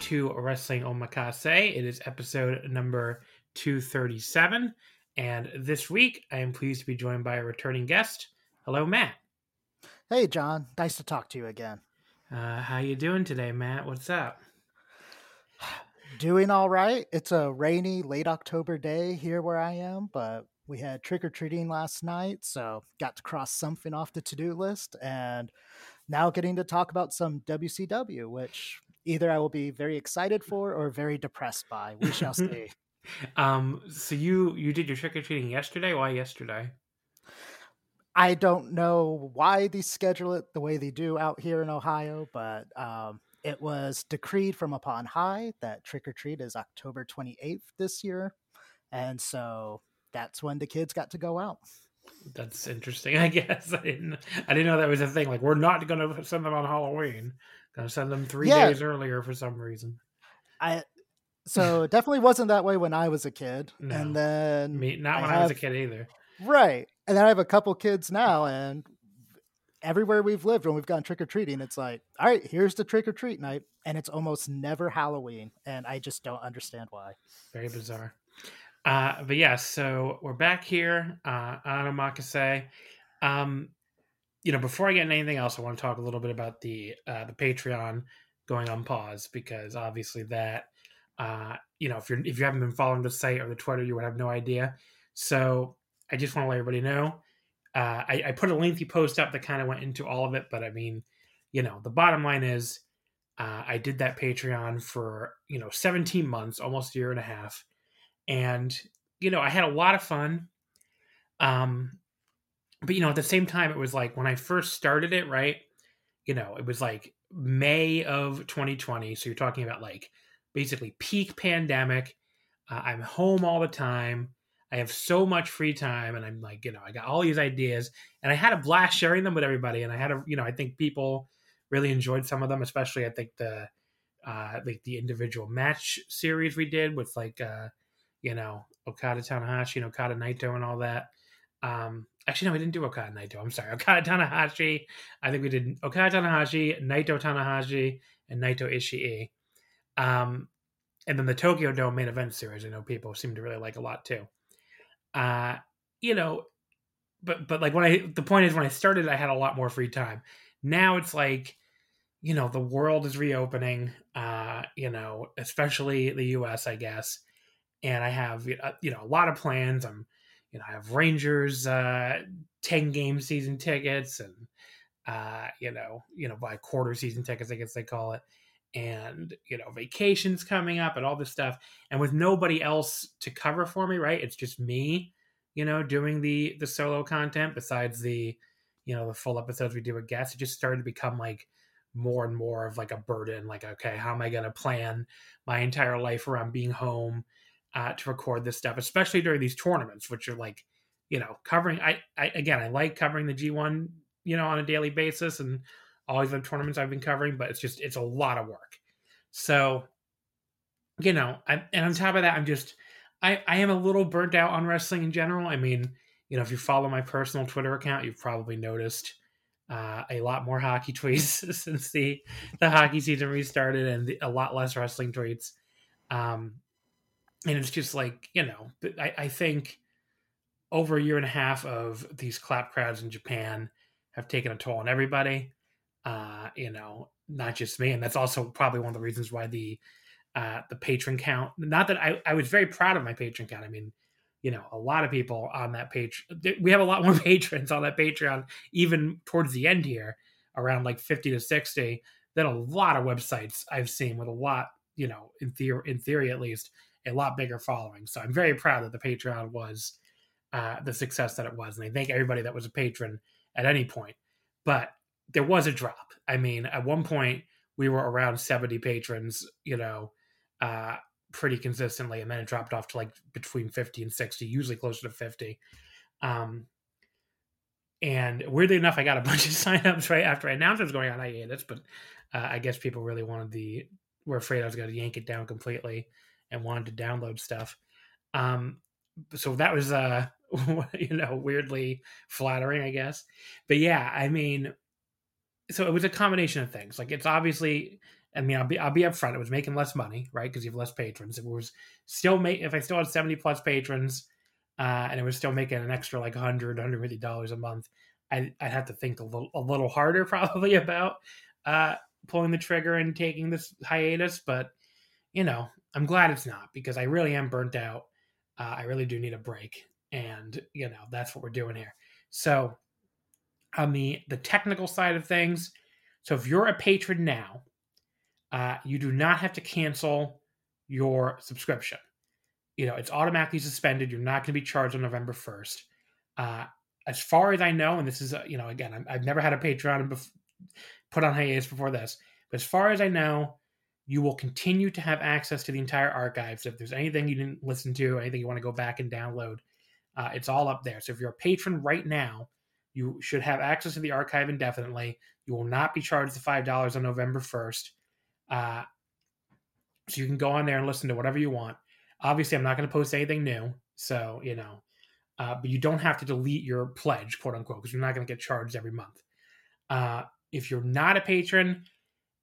To Wrestling Omakase. It is episode number 237. And this week, I am pleased to be joined by a returning guest. Hello, Matt. Hey, John. Nice to talk to you again. Uh, how you doing today, Matt? What's up? Doing all right. It's a rainy late October day here where I am, but we had trick or treating last night, so got to cross something off the to do list, and now getting to talk about some WCW, which either I will be very excited for or very depressed by. We shall see. um, so you you did your trick or treating yesterday. Why yesterday? I don't know why they schedule it the way they do out here in Ohio, but um, it was decreed from upon high that trick or treat is October 28th this year. And so that's when the kids got to go out. That's interesting. I guess I didn't. I didn't know that was a thing. Like we're not going to send them on Halloween. Gonna send them three yeah. days earlier for some reason. I so it definitely wasn't that way when I was a kid. No. And then Me, not when I, have, I was a kid either. Right. And then I have a couple kids now and everywhere we've lived when we've gone trick or treating, it's like, all right, here's the trick or treat night. And it's almost never Halloween. And I just don't understand why. Very bizarre. Uh, but yeah, so we're back here uh, on Omakase. Um, you know, before I get into anything else, I want to talk a little bit about the uh, the Patreon going on pause because obviously that uh, you know if you're if you haven't been following the site or the Twitter, you would have no idea. So I just want to let everybody know. Uh, I, I put a lengthy post up that kind of went into all of it, but I mean, you know, the bottom line is uh, I did that Patreon for you know 17 months, almost a year and a half, and you know I had a lot of fun. Um, but you know, at the same time, it was like when I first started it, right? You know, it was like May of 2020. So you're talking about like basically peak pandemic. Uh, I'm home all the time. I have so much free time, and I'm like, you know, I got all these ideas, and I had a blast sharing them with everybody. And I had a, you know, I think people really enjoyed some of them, especially I think the, uh, like the individual match series we did with like, uh, you know, Okada Tanahashi and Okada Naito and all that. Um, Actually, no, we didn't do Okada Naito. I'm sorry. Okada Tanahashi. I think we did Okada Tanahashi, Naito Tanahashi, and Naito Ishii. Um, and then the Tokyo Dome main event series, I know people seem to really like a lot too. Uh, you know, but but like when I the point is when I started, I had a lot more free time. Now it's like, you know, the world is reopening. Uh, you know, especially the U.S. I guess, and I have you know a lot of plans. I'm, you know, I have Rangers uh, ten game season tickets and uh, you know, you know, by quarter season tickets, I guess they call it, and you know, vacations coming up and all this stuff, and with nobody else to cover for me, right? It's just me you know, doing the the solo content besides the, you know, the full episodes we do with guests. It just started to become like more and more of like a burden. Like, okay, how am I going to plan my entire life around being home uh, to record this stuff, especially during these tournaments, which are like, you know, covering. I, I again, I like covering the G one, you know, on a daily basis and all these other tournaments I've been covering, but it's just it's a lot of work. So, you know, I, and on top of that, I'm just I, I am a little burnt out on wrestling in general. I mean, you know, if you follow my personal Twitter account, you've probably noticed uh, a lot more hockey tweets since the the hockey season restarted, and the, a lot less wrestling tweets. Um, and it's just like you know, I, I think over a year and a half of these clap crowds in Japan have taken a toll on everybody. Uh, you know, not just me, and that's also probably one of the reasons why the uh, the patron count. Not that I, I was very proud of my patron count. I mean, you know, a lot of people on that page. We have a lot more patrons on that Patreon, even towards the end here, around like 50 to 60, than a lot of websites I've seen with a lot, you know, in theory, in theory at least, a lot bigger following. So I'm very proud that the Patreon was uh, the success that it was. And I thank everybody that was a patron at any point. But there was a drop. I mean, at one point, we were around 70 patrons, you know, uh, pretty consistently, and then it dropped off to like between 50 and 60, usually closer to 50. Um, and weirdly enough, I got a bunch of signups right after I announced I was going on hiatus, but uh, I guess people really wanted the were afraid I was going to yank it down completely and wanted to download stuff. Um, so that was uh, you know weirdly flattering, I guess. But yeah, I mean, so it was a combination of things. Like it's obviously I mean, I'll be I'll be upfront. It was making less money, right? Because you have less patrons. It was still make if I still had seventy plus patrons, uh, and it was still making an extra like 100 150 dollars a month. I, I'd have to think a little a little harder probably about uh, pulling the trigger and taking this hiatus. But you know, I'm glad it's not because I really am burnt out. Uh, I really do need a break, and you know that's what we're doing here. So, on the the technical side of things, so if you're a patron now uh, you do not have to cancel your subscription. You know, it's automatically suspended. You're not going to be charged on November 1st. Uh, as far as I know, and this is, you know, again, i have never had a Patreon bef- put on hiatus before this, but as far as I know, you will continue to have access to the entire archives. If there's anything you didn't listen to, anything you want to go back and download, uh, it's all up there. So if you're a patron right now, you should have access to the archive indefinitely. You will not be charged the $5 on November 1st. Uh, so you can go on there and listen to whatever you want. Obviously, I'm not going to post anything new, so you know, uh, but you don't have to delete your pledge, quote unquote, because you're not going to get charged every month. Uh, if you're not a patron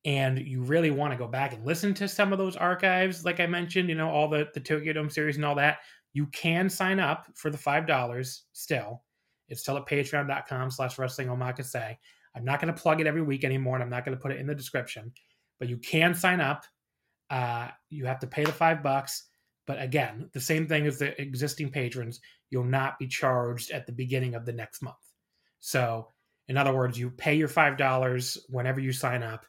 and you really want to go back and listen to some of those archives, like I mentioned, you know, all the the Tokyo Dome series and all that, you can sign up for the five dollars still. It's still at patreon.com slash wrestling omakase. I'm not going to plug it every week anymore, and I'm not going to put it in the description but you can sign up. Uh, you have to pay the five bucks. But again, the same thing as the existing patrons, you'll not be charged at the beginning of the next month. So, in other words, you pay your $5 whenever you sign up.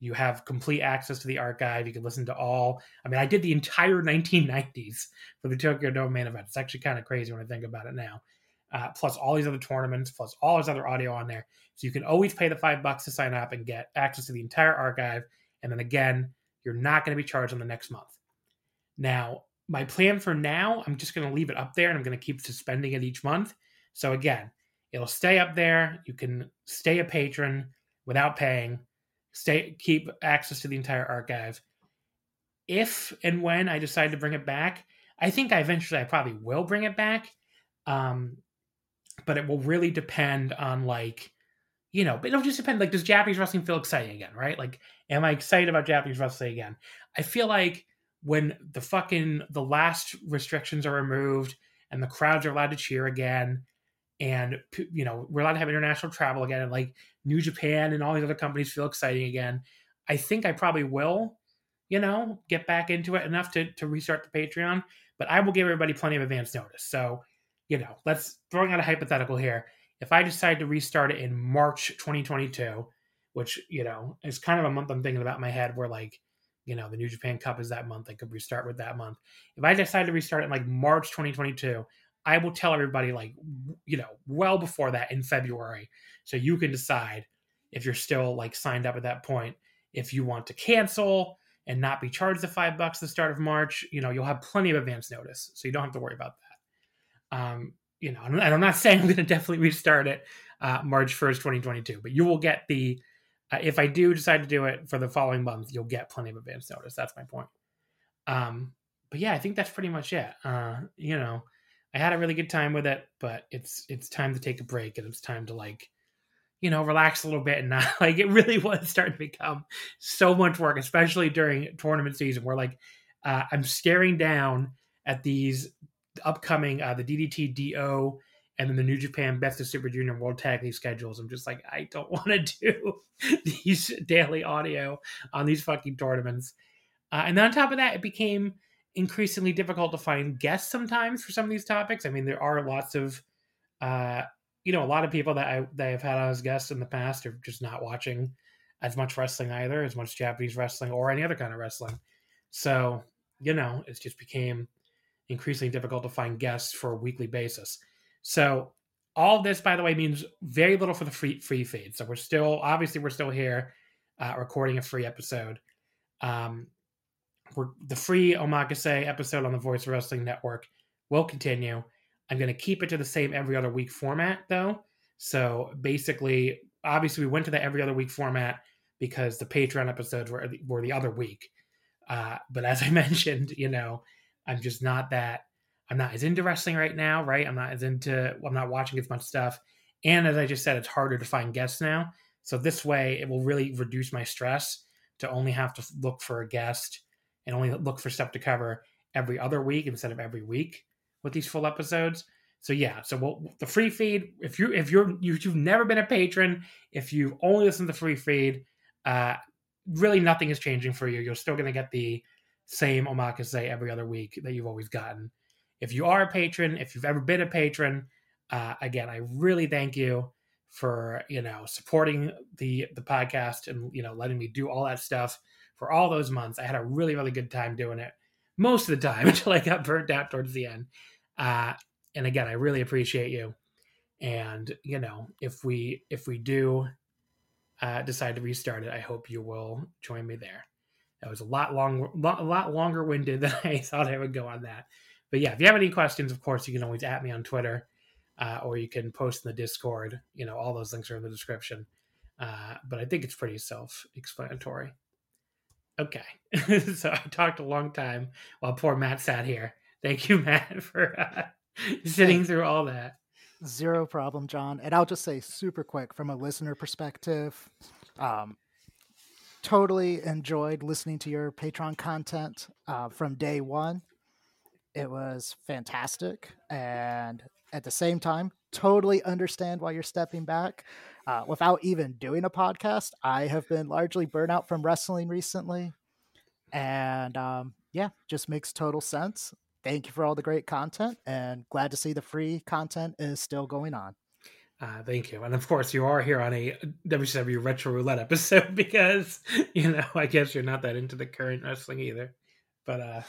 You have complete access to the archive. You can listen to all. I mean, I did the entire 1990s for the Tokyo Dome main event. It's actually kind of crazy when I think about it now. Uh, plus all these other tournaments, plus all this other audio on there. So you can always pay the five bucks to sign up and get access to the entire archive and then again, you're not going to be charged on the next month. Now, my plan for now, I'm just going to leave it up there and I'm going to keep suspending it each month. So again, it'll stay up there. You can stay a patron without paying, stay keep access to the entire archive. If and when I decide to bring it back, I think I eventually I probably will bring it back. Um, but it will really depend on like you know, but it'll just depend. Like, does Japanese wrestling feel exciting again? Right? Like, am I excited about Japanese wrestling again? I feel like when the fucking the last restrictions are removed and the crowds are allowed to cheer again, and you know we're allowed to have international travel again, and like New Japan and all these other companies feel exciting again. I think I probably will, you know, get back into it enough to to restart the Patreon. But I will give everybody plenty of advance notice. So, you know, let's throwing out a hypothetical here. If I decide to restart it in March 2022, which you know is kind of a month I'm thinking about my head, where like you know the New Japan Cup is that month, I could restart with that month. If I decide to restart in like March 2022, I will tell everybody like you know well before that in February, so you can decide if you're still like signed up at that point. If you want to cancel and not be charged the five bucks the start of March, you know you'll have plenty of advance notice, so you don't have to worry about that. Um, you know, and I'm not saying I'm going to definitely restart it uh, March 1st, 2022, but you will get the uh, if I do decide to do it for the following month, you'll get plenty of advance notice. That's my point. Um, but yeah, I think that's pretty much it. Uh, you know, I had a really good time with it, but it's it's time to take a break and it's time to like, you know, relax a little bit and not like it really was starting to become so much work, especially during tournament season where like uh, I'm staring down at these upcoming uh, the DDT Do and then the New Japan Best of Super Junior World Tag League schedules. I'm just like, I don't want to do these daily audio on these fucking tournaments. Uh, and then on top of that, it became increasingly difficult to find guests sometimes for some of these topics. I mean, there are lots of, uh, you know, a lot of people that I that I've had as guests in the past are just not watching as much wrestling either, as much Japanese wrestling or any other kind of wrestling. So, you know, it just became increasingly difficult to find guests for a weekly basis. So all this, by the way, means very little for the free free feed. So we're still obviously we're still here uh, recording a free episode. Um, the free Omakase episode on the Voice Wrestling Network will continue. I'm going to keep it to the same every other week format, though. So basically, obviously, we went to the every other week format because the Patreon episodes were were the other week. Uh, but as I mentioned, you know, I'm just not that I'm not as into wrestling right now, right? I'm not as into, I'm not watching as much stuff. And as I just said, it's harder to find guests now. So this way, it will really reduce my stress to only have to look for a guest and only look for stuff to cover every other week instead of every week with these full episodes. So yeah, so we'll, the free feed. If you if you're you, you've never been a patron, if you've only listened to the free feed, uh, really nothing is changing for you. You're still going to get the same omakase every other week that you've always gotten. If you are a patron, if you've ever been a patron, uh, again, I really thank you for you know supporting the the podcast and you know letting me do all that stuff for all those months. I had a really really good time doing it most of the time until I got burnt out towards the end. Uh, and again, I really appreciate you. And you know, if we if we do uh, decide to restart it, I hope you will join me there. That was a lot long, a lot longer winded than I thought I would go on that. But yeah, if you have any questions, of course, you can always at me on Twitter uh, or you can post in the Discord. You know, all those links are in the description. Uh, but I think it's pretty self explanatory. Okay. so I talked a long time while poor Matt sat here. Thank you, Matt, for uh, sitting through all that. Zero problem, John. And I'll just say super quick from a listener perspective. Um, totally enjoyed listening to your Patreon content uh, from day one. It was fantastic. And at the same time, totally understand why you're stepping back. Uh, without even doing a podcast, I have been largely burnt out from wrestling recently. And um, yeah, just makes total sense. Thank you for all the great content and glad to see the free content is still going on. Uh, thank you. And of course, you are here on a WCW Retro Roulette episode because, you know, I guess you're not that into the current wrestling either. But uh,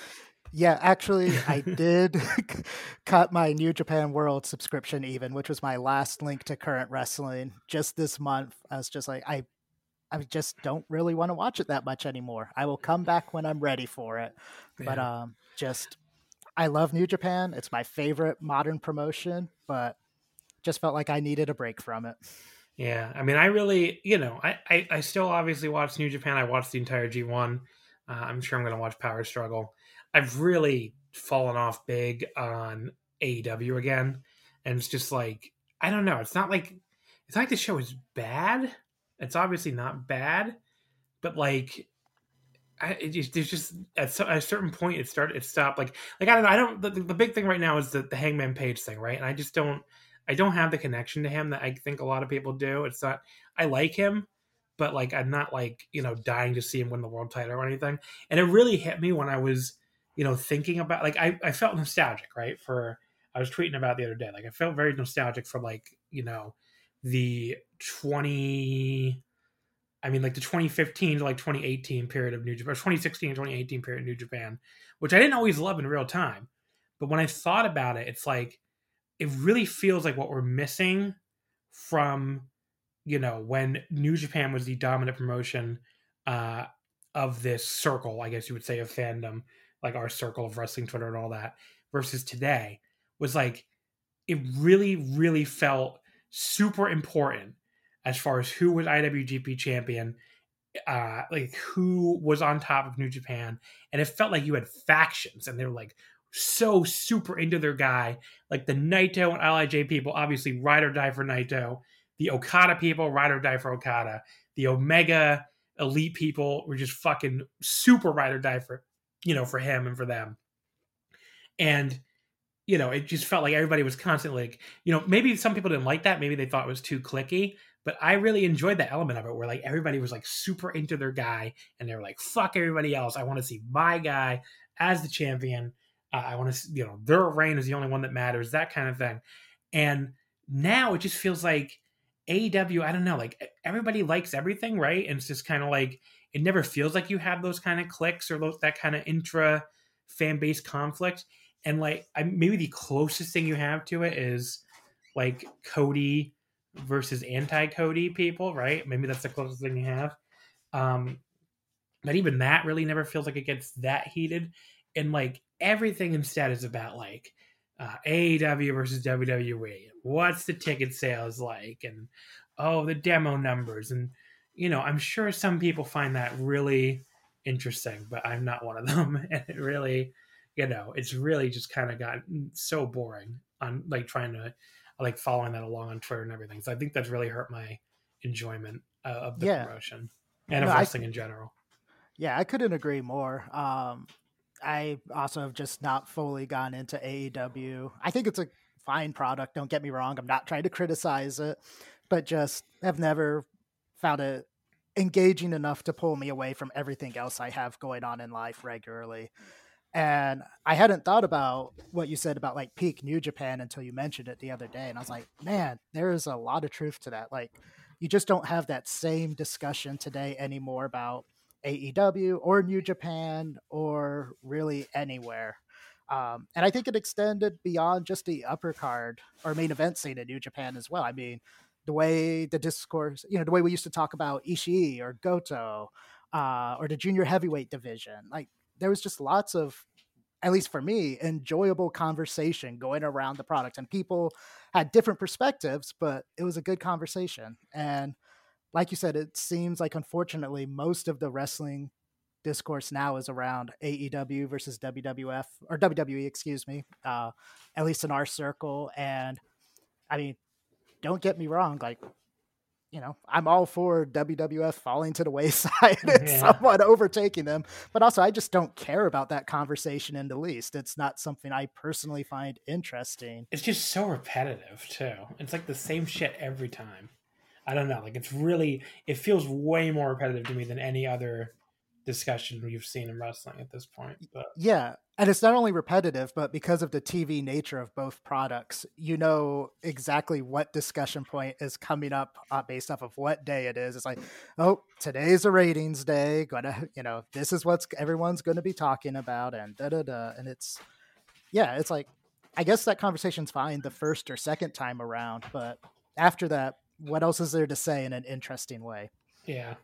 yeah, actually, I did cut my New Japan World subscription even, which was my last link to current wrestling just this month. I was just like, I, I just don't really want to watch it that much anymore. I will come back when I'm ready for it. Yeah. But um, just, I love New Japan. It's my favorite modern promotion, but just felt like I needed a break from it. Yeah, I mean, I really, you know, I, I, I still obviously watch New Japan. I watched the entire G1. Uh, I'm sure I'm going to watch Power Struggle. I've really fallen off big on AEW again, and it's just like I don't know. It's not like it's not like the show is bad. It's obviously not bad, but like I, it there's just at, so, at, a certain point it started it stopped like like I don't know I don't the, the big thing right now is the, the Hangman Page thing right and I just don't I don't have the connection to him that I think a lot of people do. It's not I like him, but like I'm not like you know dying to see him win the world title or anything. And it really hit me when I was you know thinking about like I I felt nostalgic right for I was tweeting about the other day like I felt very nostalgic for like you know the 20 I mean, like the 2015 to like 2018 period of New Japan, or 2016 2018 period of New Japan, which I didn't always love in real time. But when I thought about it, it's like, it really feels like what we're missing from you know, when New Japan was the dominant promotion uh, of this circle, I guess you would say, of fandom, like our circle of wrestling Twitter and all that, versus today, was like it really, really felt super important as far as who was IWGP champion, uh, like who was on top of New Japan, and it felt like you had factions, and they were like so super into their guy, like the Naito and Lij people, obviously ride or die for Naito, the Okada people ride or die for Okada. The Omega elite people were just fucking super ride or die for you know for him and for them. And you know, it just felt like everybody was constantly like, you know, maybe some people didn't like that. Maybe they thought it was too clicky. But I really enjoyed that element of it where like everybody was like super into their guy and they were like, fuck everybody else. I want to see my guy as the champion. Uh, I want to, you know, their reign is the only one that matters, that kind of thing. And now it just feels like AEW, I don't know, like everybody likes everything, right? And it's just kind of like it never feels like you have those kind of clicks or those, that kind of intra fan base conflict. And like I, maybe the closest thing you have to it is like Cody versus anti Cody people, right? Maybe that's the closest thing you have. Um, but even that really never feels like it gets that heated. And like everything instead is about like uh, AEW versus WWE. What's the ticket sales like? And oh, the demo numbers. And, you know, I'm sure some people find that really interesting, but I'm not one of them. And it really, you know, it's really just kind of gotten so boring on like trying to, like following that along on Twitter and everything. So I think that's really hurt my enjoyment uh, of the yeah. promotion and of no, wrestling I, in general. Yeah, I couldn't agree more. Um, I also have just not fully gone into AEW. I think it's a fine product. Don't get me wrong. I'm not trying to criticize it, but just have never found it engaging enough to pull me away from everything else I have going on in life regularly. And I hadn't thought about what you said about like peak New Japan until you mentioned it the other day. And I was like, man, there is a lot of truth to that. Like, you just don't have that same discussion today anymore about AEW or New Japan or really anywhere. Um, and I think it extended beyond just the upper card or main event scene in New Japan as well. I mean, the way the discourse, you know, the way we used to talk about Ishii or Goto uh, or the junior heavyweight division, like there was just lots of, at least for me, enjoyable conversation going around the product. And people had different perspectives, but it was a good conversation. And like you said, it seems like unfortunately most of the wrestling discourse now is around AEW versus WWF or WWE, excuse me, uh, at least in our circle. And I mean, don't get me wrong, like, you know, I'm all for WWF falling to the wayside and yeah. somewhat overtaking them, but also I just don't care about that conversation in the least. It's not something I personally find interesting. It's just so repetitive too. It's like the same shit every time. I don't know. Like it's really it feels way more repetitive to me than any other discussion we've seen in wrestling at this point. But yeah, and it's not only repetitive, but because of the TV nature of both products, you know exactly what discussion point is coming up uh, based off of what day it is. It's like, oh, today's a ratings day. Gonna, you know, this is what's everyone's going to be talking about, and da da da. And it's, yeah, it's like, I guess that conversation's fine the first or second time around, but after that, what else is there to say in an interesting way? Yeah.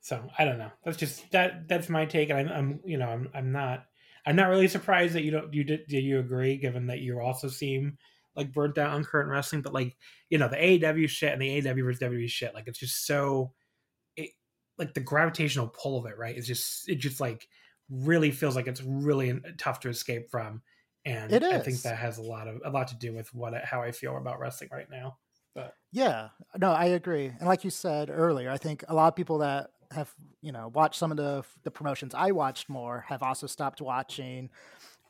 So I don't know. That's just that. That's my take, and I'm, I'm you know, I'm, I'm not, I'm not really surprised that you don't, you did, do you agree, given that you also seem like burnt out on current wrestling, but like, you know, the AEW shit and the AEW versus WWE shit, like it's just so, it, like the gravitational pull of it, right? It's just, it just like really feels like it's really tough to escape from, and it is. I think that has a lot of a lot to do with what how I feel about wrestling right now. But yeah, no, I agree. And like you said earlier, I think a lot of people that have you know watched some of the the promotions I watched more have also stopped watching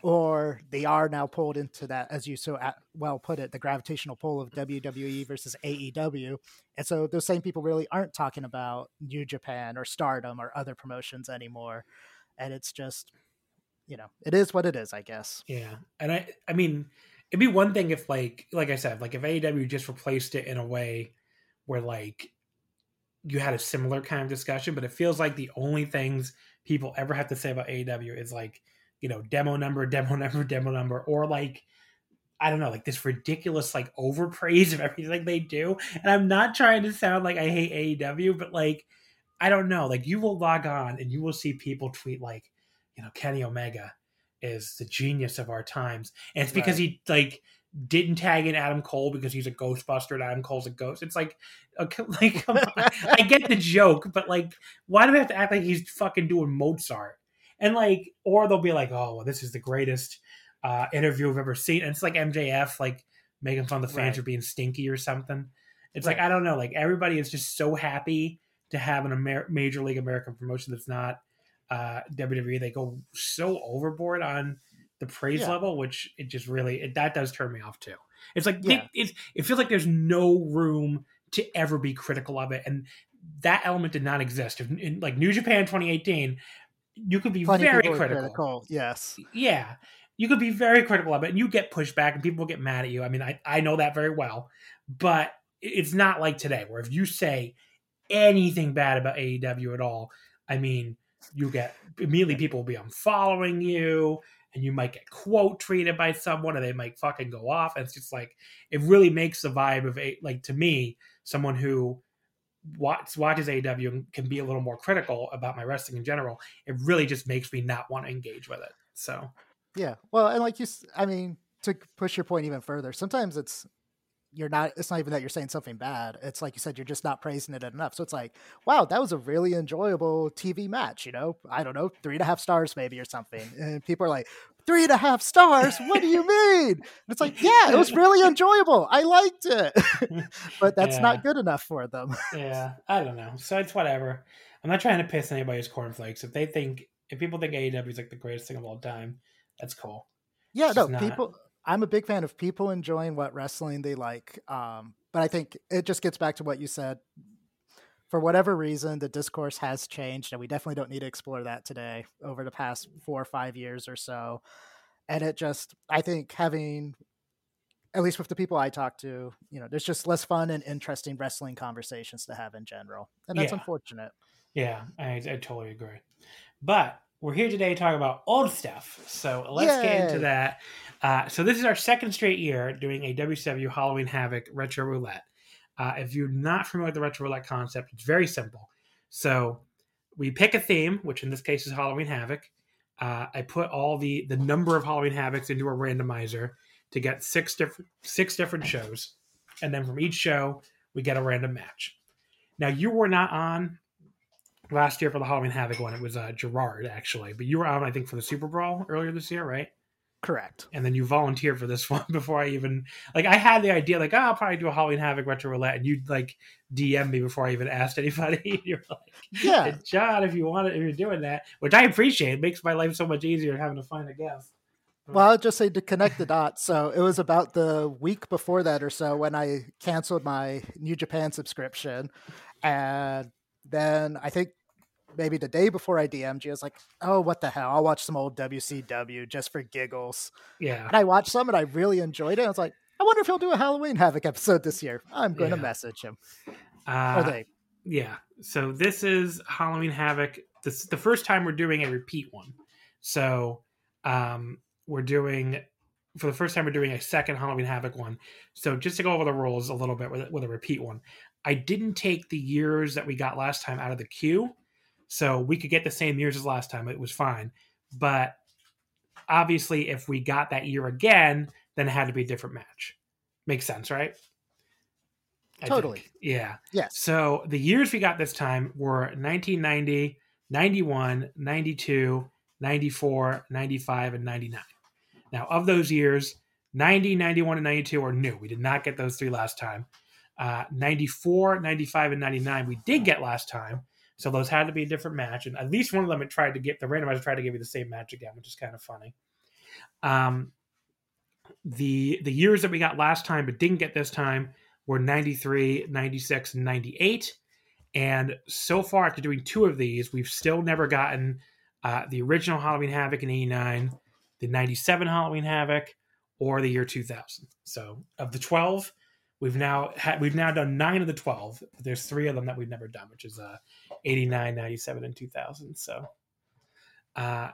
or they are now pulled into that, as you so well put it, the gravitational pull of WWE versus AEW. And so those same people really aren't talking about New Japan or Stardom or other promotions anymore. And it's just, you know, it is what it is, I guess. Yeah. And I, I mean, it'd be one thing if, like, like I said, like if AEW just replaced it in a way where, like, you had a similar kind of discussion, but it feels like the only things people ever have to say about AEW is like, you know, demo number, demo number, demo number, or like, I don't know, like this ridiculous like overpraise of everything they do. And I'm not trying to sound like I hate AEW, but like, I don't know, like you will log on and you will see people tweet like, you know, Kenny Omega is the genius of our times. And it's because right. he like didn't tag in Adam Cole because he's a Ghostbuster and Adam Cole's a ghost. It's like, okay, like I get the joke, but like, why do we have to act like he's fucking doing Mozart? and like or they'll be like oh well this is the greatest uh interview i've ever seen and it's like mjf like making fun of the fans right. for being stinky or something it's right. like i don't know like everybody is just so happy to have an Amer- major league american promotion that's not uh wwe they go so overboard on the praise yeah. level which it just really it, that does turn me off too it's like yeah. it, it feels like there's no room to ever be critical of it and that element did not exist. In, in, like New Japan 2018, you could be Plenty very critical. critical. Yes. Yeah. You could be very critical of it and you get pushback and people get mad at you. I mean, I, I know that very well, but it's not like today where if you say anything bad about AEW at all, I mean, you get immediately people will be unfollowing you and you might get quote treated by someone and they might fucking go off. And it's just like, it really makes the vibe of a, like to me, someone who watch, watches AEW and can be a little more critical about my wrestling in general, it really just makes me not want to engage with it. So, yeah. Well, and like you, I mean, to push your point even further, sometimes it's you're not it's not even that you're saying something bad it's like you said you're just not praising it enough. So it's like wow that was a really enjoyable tv match you know? I don't know three and a half stars maybe or something. And people are like three and a half stars? What do you mean? And it's like yeah it was really enjoyable. I liked it. But that's yeah. not good enough for them. Yeah i don't know. So it's whatever. I'm not trying to piss anybody's cornflakes. If they think if people think aew is like the greatest thing of all time that's cool. Yeah it's no people I'm a big fan of people enjoying what wrestling they like. Um, but I think it just gets back to what you said. For whatever reason, the discourse has changed, and we definitely don't need to explore that today over the past four or five years or so. And it just, I think, having, at least with the people I talk to, you know, there's just less fun and interesting wrestling conversations to have in general. And that's yeah. unfortunate. Yeah, I, I totally agree. But we're here today to talk about old stuff. So let's Yay. get into that. Uh, so this is our second straight year doing a WCW Halloween Havoc Retro Roulette. Uh, if you're not familiar with the Retro Roulette concept, it's very simple. So we pick a theme, which in this case is Halloween Havoc. Uh, I put all the the number of Halloween Havocs into a randomizer to get six different six different shows, and then from each show we get a random match. Now you were not on last year for the Halloween Havoc one. It was uh, Gerard actually, but you were on I think for the Super Brawl earlier this year, right? Correct. And then you volunteered for this one before I even like I had the idea like oh, I'll probably do a Halloween Havoc retro roulette, and you'd like DM me before I even asked anybody. you're like, yeah, John, if you want it, if you're doing that, which I appreciate, it makes my life so much easier having to find a guest. Well, I'll just say to connect the dots. So it was about the week before that or so when I canceled my New Japan subscription, and then I think maybe the day before I DM'd you, I was like, oh, what the hell? I'll watch some old WCW just for giggles. Yeah. And I watched some and I really enjoyed it. I was like, I wonder if he'll do a Halloween Havoc episode this year. I'm going yeah. to message him. Uh, they? Yeah. So this is Halloween Havoc. This is the first time we're doing a repeat one. So um, we're doing for the first time we're doing a second Halloween Havoc one. So just to go over the rules a little bit with, with a repeat one. I didn't take the years that we got last time out of the queue. So we could get the same years as last time. It was fine. But obviously, if we got that year again, then it had to be a different match. Makes sense, right? totally. Yeah. Yes. So the years we got this time were 1990, 91, 92, 94, 95, and 99. Now, of those years, 90, 91, and 92 are new. We did not get those three last time. Uh, 94, 95, and 99 we did get last time. So those had to be a different match, and at least one of them had tried to get the randomizer tried to give you the same match again, which is kind of funny. Um, the the years that we got last time but didn't get this time were 93, 96, and 98. And so far, after doing two of these, we've still never gotten uh, the original Halloween Havoc in 89, the 97 Halloween Havoc, or the year 2000. So of the 12, we've now had we've now done nine of the 12. There's three of them that we've never done, which is uh, 89, 97, and 2000. So, uh,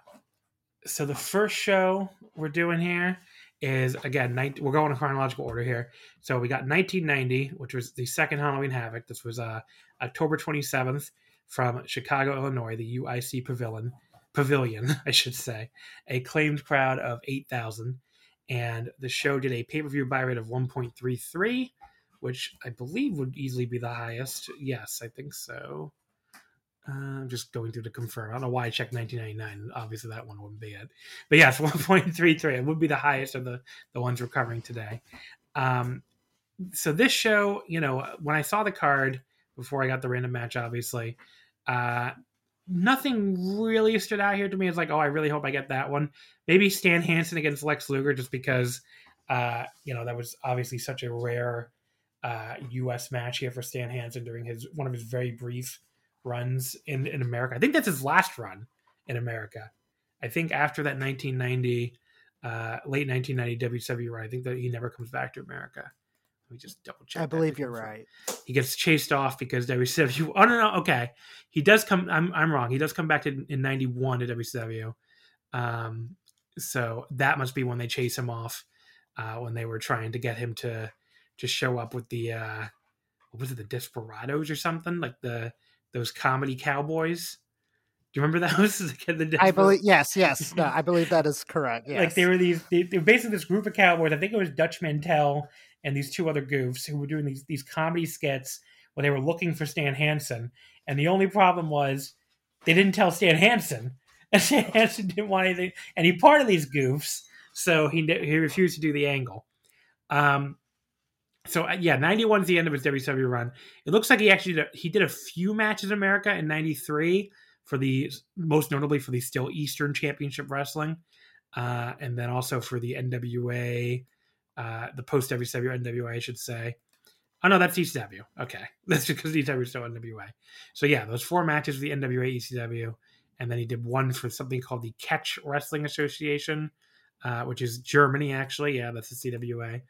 so the first show we're doing here is again 19, we're going in chronological order here. So we got 1990, which was the second Halloween Havoc. This was uh, October 27th from Chicago, Illinois, the UIC Pavilion. Pavilion, I should say, a claimed crowd of 8,000. And the show did a pay per view buy rate of 1.33, which I believe would easily be the highest. Yes, I think so. Uh, I'm just going through to confirm. I don't know why I checked 1999. Obviously, that one wouldn't be it. But yes, 1.33. It would be the highest of the, the ones we're covering today. Um, so this show, you know, when I saw the card before I got the random match, obviously, uh, nothing really stood out here to me. It's like, oh, I really hope I get that one. Maybe Stan Hansen against Lex Luger, just because, uh, you know, that was obviously such a rare uh, U.S. match here for Stan Hansen during his one of his very brief runs in, in America. I think that's his last run in America. I think after that 1990, uh, late 1990 WCW run, I think that he never comes back to America. Let me just double check. I believe you're right. He gets chased off because WCW. Oh no, no, okay. He does come. I'm I'm wrong. He does come back to, in '91 to WCW. Um, so that must be when they chase him off. Uh, when they were trying to get him to to show up with the uh, what was it, the Desperados or something like the those comedy cowboys. Do you remember those? the I believe yes, yes. No, I believe that is correct. Yes. Like they were these, they, they were basically this group of cowboys. I think it was Dutch Mantell and these two other goofs who were doing these these comedy skits where they were looking for Stan Hansen, and the only problem was they didn't tell Stan Hansen, and Stan Hansen didn't want anything, and he part of these goofs, so he he refused to do the angle. Um, so uh, yeah, ninety one is the end of his WWE run. It looks like he actually did a, he did a few matches in America in ninety three for the most notably for the still Eastern Championship Wrestling, uh, and then also for the NWA uh, the post WCW NWA, I should say. Oh no, that's ECW. Okay, that's because ECW is still NWA. So yeah, those four matches with the NWA ECW, and then he did one for something called the Catch Wrestling Association, uh, which is Germany actually. Yeah, that's the CWA,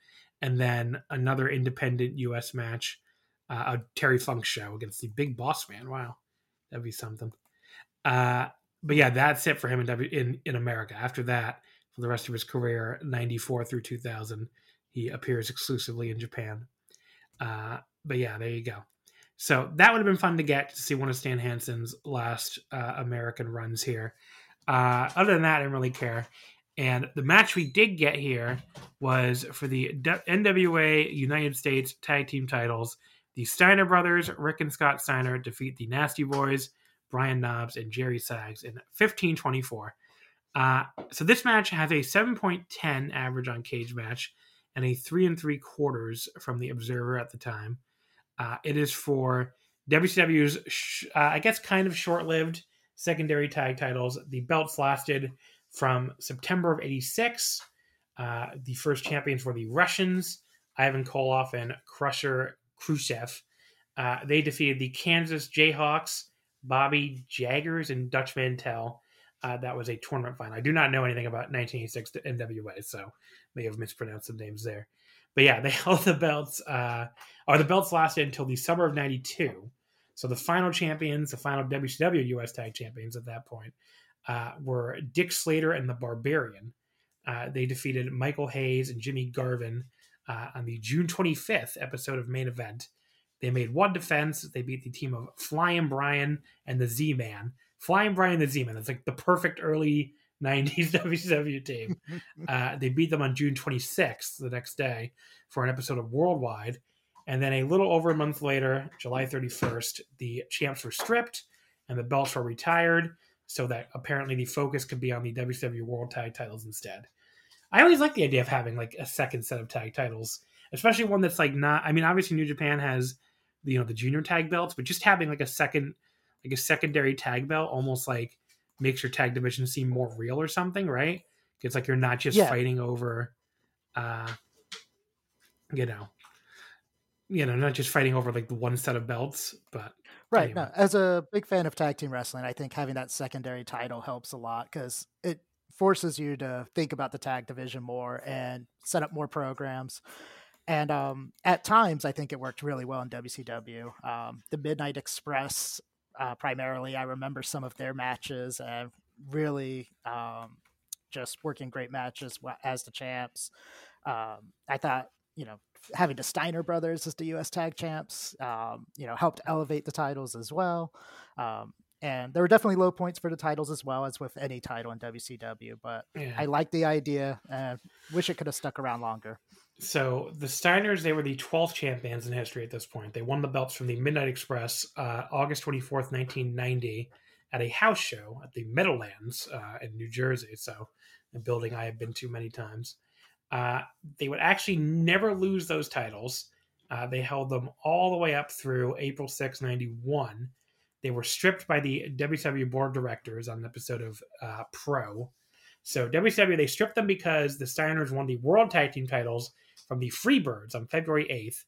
and then another independent US match, uh, a Terry Funk show against the Big Boss Man. Wow, that'd be something. Uh, but yeah, that's it for him in, w- in in America. After that, for the rest of his career, 94 through 2000. He appears exclusively in Japan. Uh, but yeah, there you go. So that would have been fun to get to see one of Stan Hansen's last uh, American runs here. Uh, other than that, I didn't really care. And the match we did get here was for the NWA United States Tag Team titles. The Steiner brothers, Rick and Scott Steiner, defeat the Nasty Boys, Brian Knobbs, and Jerry Sags in 1524. Uh, so this match has a 7.10 average on Cagematch and a three and three quarters from the observer at the time. Uh, it is for WCW's, sh- uh, I guess, kind of short-lived secondary tag titles. The belts lasted from September of '86. Uh, the first champions were the Russians, Ivan Koloff and Crusher Khrushchev. Uh, they defeated the Kansas Jayhawks, Bobby Jaggers, and Dutch Mantell uh, that was a tournament final. I do not know anything about 1986 NWA, so may have mispronounced some names there. But yeah, they held the belts, uh, or the belts lasted until the summer of '92. So the final champions, the final WCW US Tag Champions at that point, uh, were Dick Slater and the Barbarian. Uh, they defeated Michael Hayes and Jimmy Garvin uh, on the June 25th episode of Main Event. They made one defense. They beat the team of Flying Brian and the Z Man. Flying Brian the Z-Man. That's like the perfect early 90s WCW team. Uh, they beat them on June 26th, the next day, for an episode of Worldwide. And then a little over a month later, July 31st, the champs were stripped and the belts were retired so that apparently the focus could be on the WCW World Tag titles instead. I always like the idea of having like a second set of tag titles, especially one that's like not. I mean, obviously New Japan has you know the junior tag belts, but just having like a second like a secondary tag belt almost like makes your tag division seem more real or something, right? It's like you're not just Yeah. fighting over, uh, you know, you know, not just fighting over like the one set of belts, but Right. Anyway. No, as a big fan of tag team wrestling, I think having that secondary title helps a lot because it forces you to think about the tag division more and set up more programs. And um, at times, I think it worked really well in WCW. Um, the Midnight Express, uh, primarily, I remember some of their matches and really um, just working great matches as the champs. Um, I thought, you know, having the Steiner brothers as the U.S. Tag Champs, um, you know, helped elevate the titles as well. Um, and there were definitely low points for the titles as well as with any title in WCW. But yeah. I like the idea and wish it could have stuck around longer. So the Steiners, they were the 12th champions in history at this point. They won the belts from the Midnight Express uh, August 24th, 1990, at a house show at the Meadowlands uh, in New Jersey. So a building I have been to many times. Uh, they would actually never lose those titles. Uh, they held them all the way up through April 6, 91. They were stripped by the WCW board directors on an episode of uh, Pro. So WCW, they stripped them because the Steiners won the World Tag Team titles from the Freebirds on February 8th.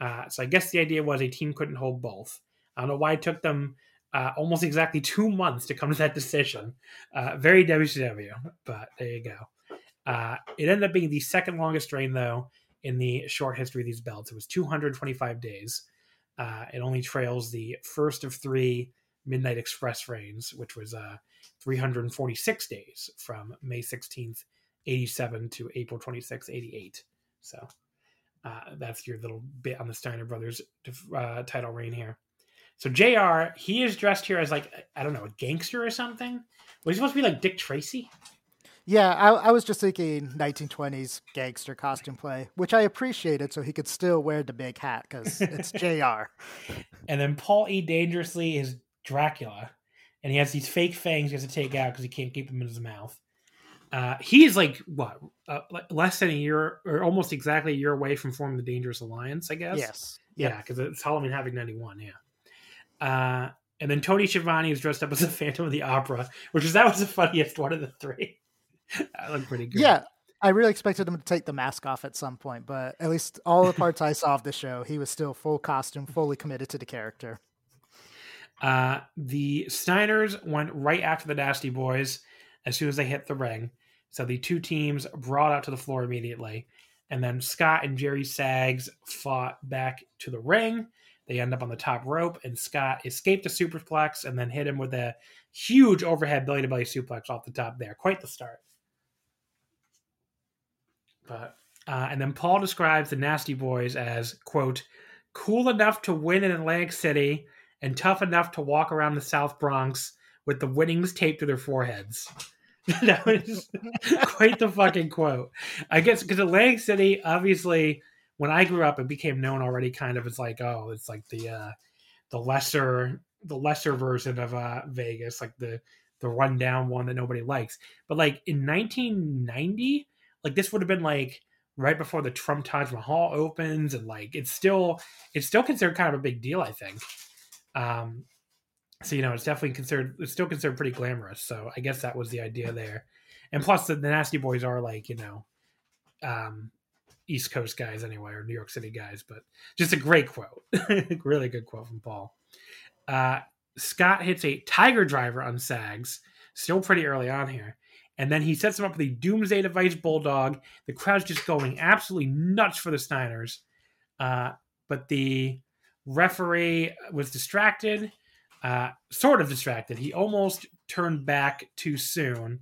Uh, so I guess the idea was a team couldn't hold both. I don't know why it took them uh, almost exactly two months to come to that decision. Uh, very WCW, but there you go. Uh, it ended up being the second longest reign, though, in the short history of these belts. It was 225 days. Uh, it only trails the first of three Midnight Express reigns, which was uh, 346 days from May 16th, 87 to April 26th, 88. So uh, that's your little bit on the Steiner Brothers uh, title reign here. So JR, he is dressed here as like, I don't know, a gangster or something. Was he supposed to be like Dick Tracy? Yeah, I, I was just thinking 1920s gangster costume play, which I appreciated so he could still wear the big hat because it's JR. And then Paul E. Dangerously is Dracula, and he has these fake fangs he has to take out because he can't keep them in his mouth. Uh, he's like what, uh, less than a year, or almost exactly a year away from forming the Dangerous Alliance, I guess. Yes. Yeah, because it's Halloween Havoc '91. Yeah. Uh, and then Tony Schiavone was dressed up as a Phantom of the Opera, which is that was the funniest one of the three. that looked pretty good. Yeah, I really expected him to take the mask off at some point, but at least all the parts I saw of the show, he was still full costume, fully committed to the character. Uh, the Steiners went right after the Nasty Boys as soon as they hit the ring. So the two teams brought out to the floor immediately. And then Scott and Jerry Sags fought back to the ring. They end up on the top rope, and Scott escaped a superplex and then hit him with a huge overhead belly to belly suplex off the top there. Quite the start. But uh, and then Paul describes the Nasty Boys as quote cool enough to win in Atlantic City and tough enough to walk around the South Bronx with the winnings taped to their foreheads. that was quite the fucking quote. I guess because Atlantic City, obviously, when I grew up, it became known already kind of as like, oh, it's like the uh, the lesser the lesser version of uh, Vegas, like the the rundown one that nobody likes. But like in 1990, like this would have been like right before the Trump Taj Mahal opens, and like it's still it's still considered kind of a big deal, I think. Um, so you know, it's definitely considered it's still considered pretty glamorous. So I guess that was the idea there. And plus, the, the Nasty Boys are like you know, um, East Coast guys anyway, or New York City guys. But just a great quote, really good quote from Paul. Uh, Scott hits a Tiger Driver on Sags, still pretty early on here. And then he sets him up with a Doomsday Device Bulldog. The crowd's just going absolutely nuts for the Steiners. Uh, but the referee was distracted, uh, sort of distracted. He almost turned back too soon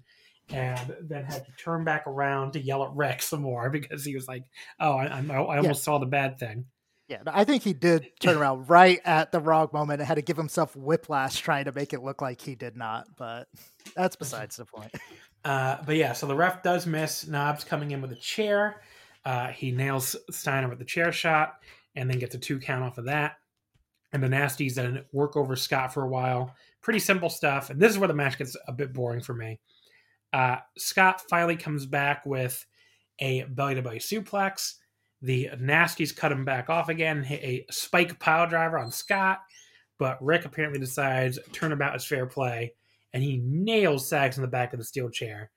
and then had to turn back around to yell at Rex some more because he was like, oh, I, I, I almost Yeah. saw the bad thing. Yeah, I think he did turn around right at the wrong moment and had to give himself whiplash trying to make it look like he did not, but that's besides the point. Uh, but yeah, so the ref does miss Knobbs coming in with a chair. Uh, he nails Steiner with the chair shot and then gets a two count off of that. And the Nasties then work over Scott for a while. Pretty simple stuff. And this is where the match gets a bit boring for me. Uh, Scott finally comes back with a belly to belly suplex. The Nasties cut him back off again, hit a spike pile driver on Scott. But Rick apparently decides turnabout is fair play and he nails Sags in the back of the steel chair.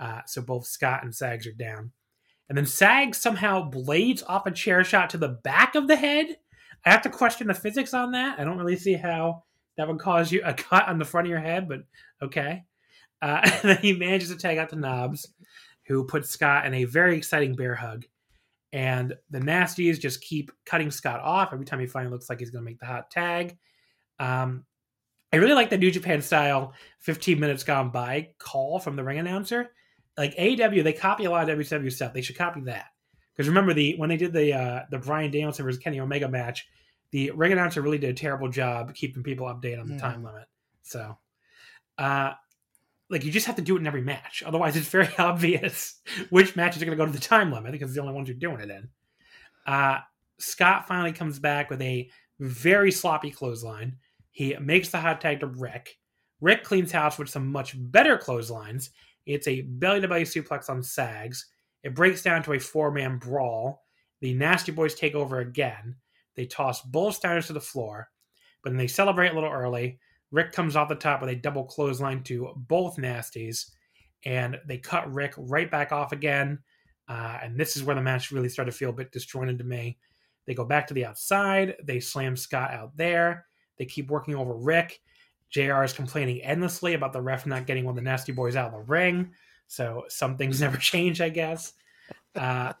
Uh, so both Scott and Sags are down. And then Sags somehow blades off a chair shot to the back of the head. I have to question the physics on that. I don't really see how that would cause you a cut on the front of your head, but okay. Uh, and then he manages to tag out the Knobbs, who puts Scott in a very exciting bear hug. And the Nasties just keep cutting Scott off every time he finally looks like he's going to make the hot tag. Um, I really like the New Japan style 15 minutes gone by call from the ring announcer. Like AEW, they copy a lot of WCW stuff. They should copy that. Because remember the when they did the uh, the Bryan Danielson versus Kenny Omega match, the ring announcer really did a terrible job keeping people updated on the mm. time limit. So, uh, like you just have to do it in every match. Otherwise, it's very obvious which matches are going to go to the time limit because it's the only ones you're doing it in. Uh, Scott finally comes back with a very sloppy clothesline. He makes the hot tag to Rick. Rick cleans house with some much better clotheslines. It's a belly to belly suplex on Sags. It breaks down to a four man brawl. The Nasty Boys take over again. They toss both Steiners to the floor, but then they celebrate a little early. Rick comes off the top with a double clothesline to both Nasties, and they cut Rick right back off again. Uh, and this is where the match really started to feel a bit disjointed to me. They go back to the outside. They slam Scott out there. They keep working over Rick. JR is complaining endlessly about the ref not getting one of the Nasty Boys out of the ring. So some things never change, I guess. Uh,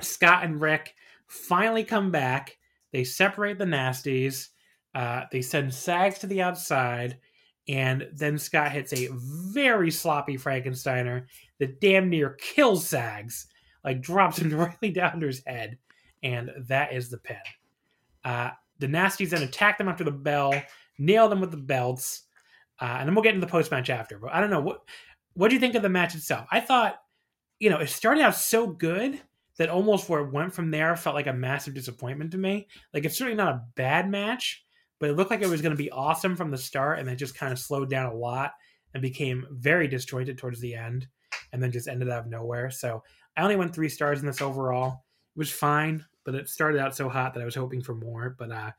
Scott and Rick finally come back. They separate the Nasties. Uh, they send Sags to the outside. And then Scott hits a very sloppy Frankensteiner that damn near kills Sags, like drops him directly down to his head. And that is the pin. Uh, the Nasties then attack them after the bell, nail them with the belts, uh, and then we'll get into the post match after. But I don't know what what do you think of the match itself? I thought, you know, it started out so good that almost where it went from there felt like a massive disappointment to me. Like it's certainly not a bad match, but it looked like it was going to be awesome from the start, and then just kind of slowed down a lot and became very disjointed towards the end, and then just ended out of nowhere. So I only went three stars in this overall. It was fine but it started out so hot that I was hoping for more. But uh,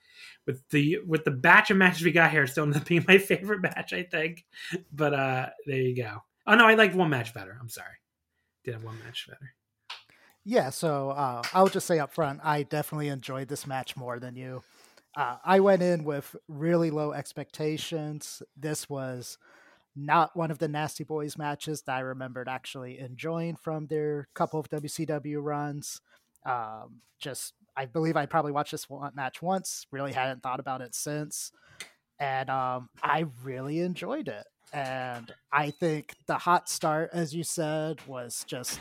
with the with the batch of matches we got here, still ended up being my favorite match, I think. But uh, there you go. Oh no, I liked one match better. I'm sorry, did have one match better. Yeah, so uh, I'll just say up front, I definitely enjoyed this match more than you. Uh, I went in with really low expectations. This was not one of the Nasty Boys matches that I remembered actually enjoying from their couple of WCW runs. Um, just, I believe I probably watched this one, match once, really hadn't thought about it since. And um, I really enjoyed it. And I think the hot start, as you said, was just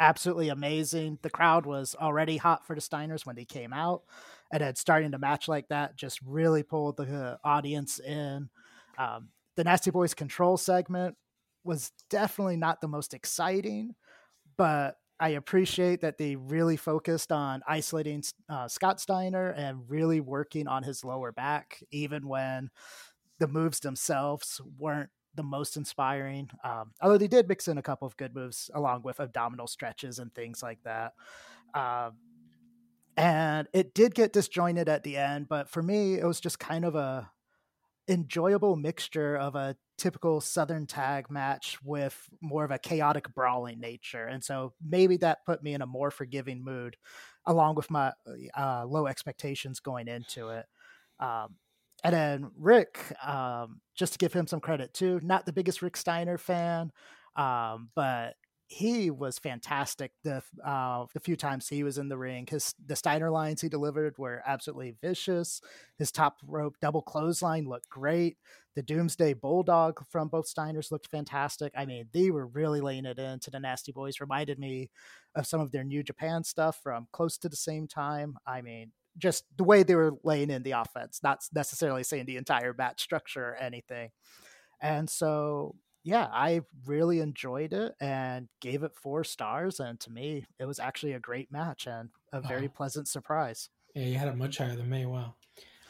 absolutely amazing. The crowd was already hot for the Steiners when they came out. And then starting to match like that just really pulled the audience in. Um, the Nasty Boys control segment was definitely not the most exciting, but I appreciate that they really focused on isolating uh, Scott Steiner and really working on his lower back, even when the moves themselves weren't the most inspiring. Um, although they did mix in a couple of good moves along with abdominal stretches and things like that. Uh, and it did get disjointed at the end, but for me, it was just kind of a enjoyable mixture of a typical Southern tag match with more of a chaotic brawling nature. And so maybe that put me in a more forgiving mood, along with my uh, low expectations going into it. Um, and then Rick, um, just to give him some credit too, not the biggest Rick Steiner fan, um, but he was fantastic the uh, the few times he was in the ring. His the Steiner lines he delivered were absolutely vicious. His top rope double clothesline looked great. The Doomsday Bulldog from both Steiners looked fantastic. I mean, they were really laying it into the Nasty Boys. Reminded me of some of their New Japan stuff from close to the same time. I mean, just the way they were laying in the offense, not necessarily saying the entire match structure or anything. And so yeah, I really enjoyed it and gave it four stars. And to me, it was actually a great match and a very oh. pleasant surprise. Yeah, you had it much higher than me. Wow.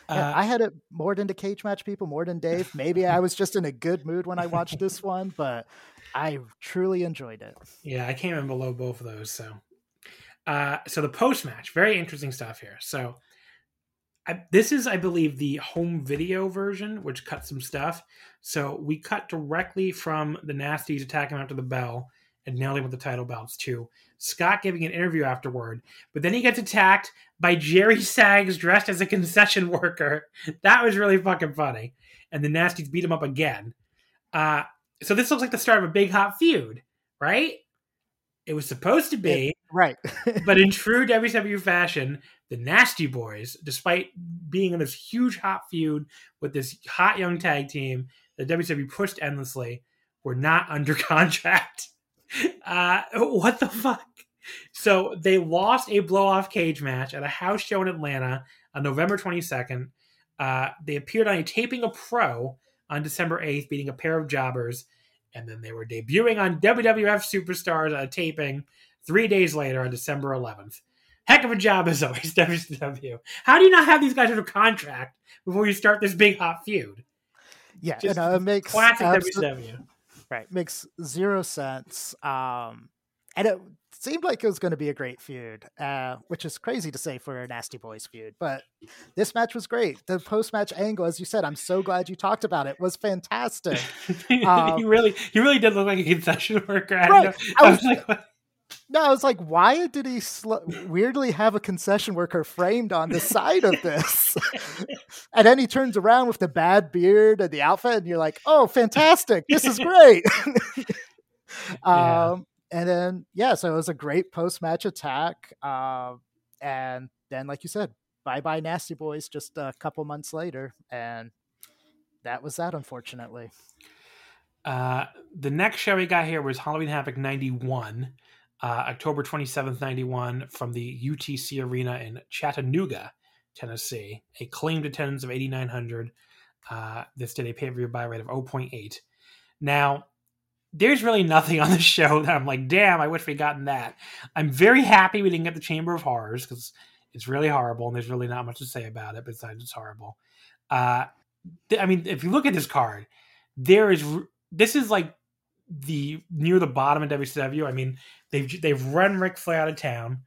Yeah, uh, I had it more than the Cagematch people, more than Dave. Maybe I was just in a good mood when I watched this one, but I truly enjoyed it. Yeah, I came in below both of those. So, uh, so the post match, very interesting stuff here. So, I, this is, I believe, the home video version, which cut some stuff. So we cut directly from the Nasties attacking after the bell and nailing with the title belts too. Scott giving an interview afterward, but then he gets attacked by Jerry Sags dressed as a concession worker. That was really fucking funny. And the Nasties beat him up again. Uh, so this looks like the start of a big hot feud, right? It was supposed to be, right. but in true WCW fashion, the Nasty Boys, despite being in this huge hot feud with this hot young tag team that WCW pushed endlessly, were not under contract. Uh, what the fuck? So they lost a blow off cage match at a house show in Atlanta on November 22nd. Uh, they appeared on a taping of Pro on December 8th, beating a pair of jobbers. And then they were debuting on WWF Superstars at a taping three days later on December 11th. Heck of a job as always, WCW. How do you not have these guys under contract before you start this big hot feud? Yeah, Just it makes classic WCW. Right, makes zero sense. Um, and it seemed like it was going to be a great feud, uh, which is crazy to say for a Nasty Boys feud. But this match was great. The post match angle, as you said, I'm so glad you talked about it, was fantastic. Um, he really, he really did look like a concession worker. I, right. I, was, I was like, no, I was like, why did he sl- weirdly have a concession worker framed on the side of this? and then he turns around with the bad beard and the outfit, and you're like, oh, fantastic! This is great. yeah. And then yeah, so it was a great post match attack. Uh, and then, like you said, bye bye Nasty Boys just a couple months later, and that was that, unfortunately. Uh, the next show we got here was Halloween Havoc '91, uh, October 27th, 91, from the UTC Arena in Chattanooga, Tennessee. A claimed attendance of 8,900. Uh, this did a pay per view buy rate of 0.8. Now, there's really nothing on the show that I'm like, damn, I wish we'd gotten that. I'm very happy we didn't get the Chamber of Horrors because it's really horrible and there's really not much to say about it besides it's horrible. Uh, th- I mean, if you look at this card, there is this is like the near the bottom of WCW. I mean, they've they've run Ric Flair out of town.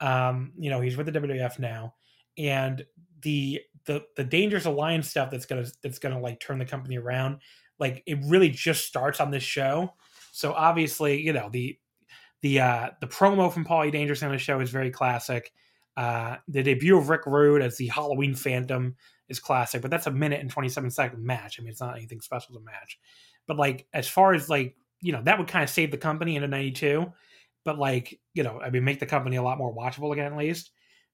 Um, you know, he's with the WWF now, and the the the dangerous alliance stuff that's gonna that's gonna like turn the company around like it really just starts on this show. So obviously, you know, the the uh the promo from Paulie Dangerous on the show is very classic. Uh the debut of Rick Rude as the Halloween Phantom is classic, but that's a minute and 27 second match. I mean, it's not anything special to match. But like as far as like, you know, that would kind of save the company into 92. But like, you know, I mean make the company a lot more watchable again at least.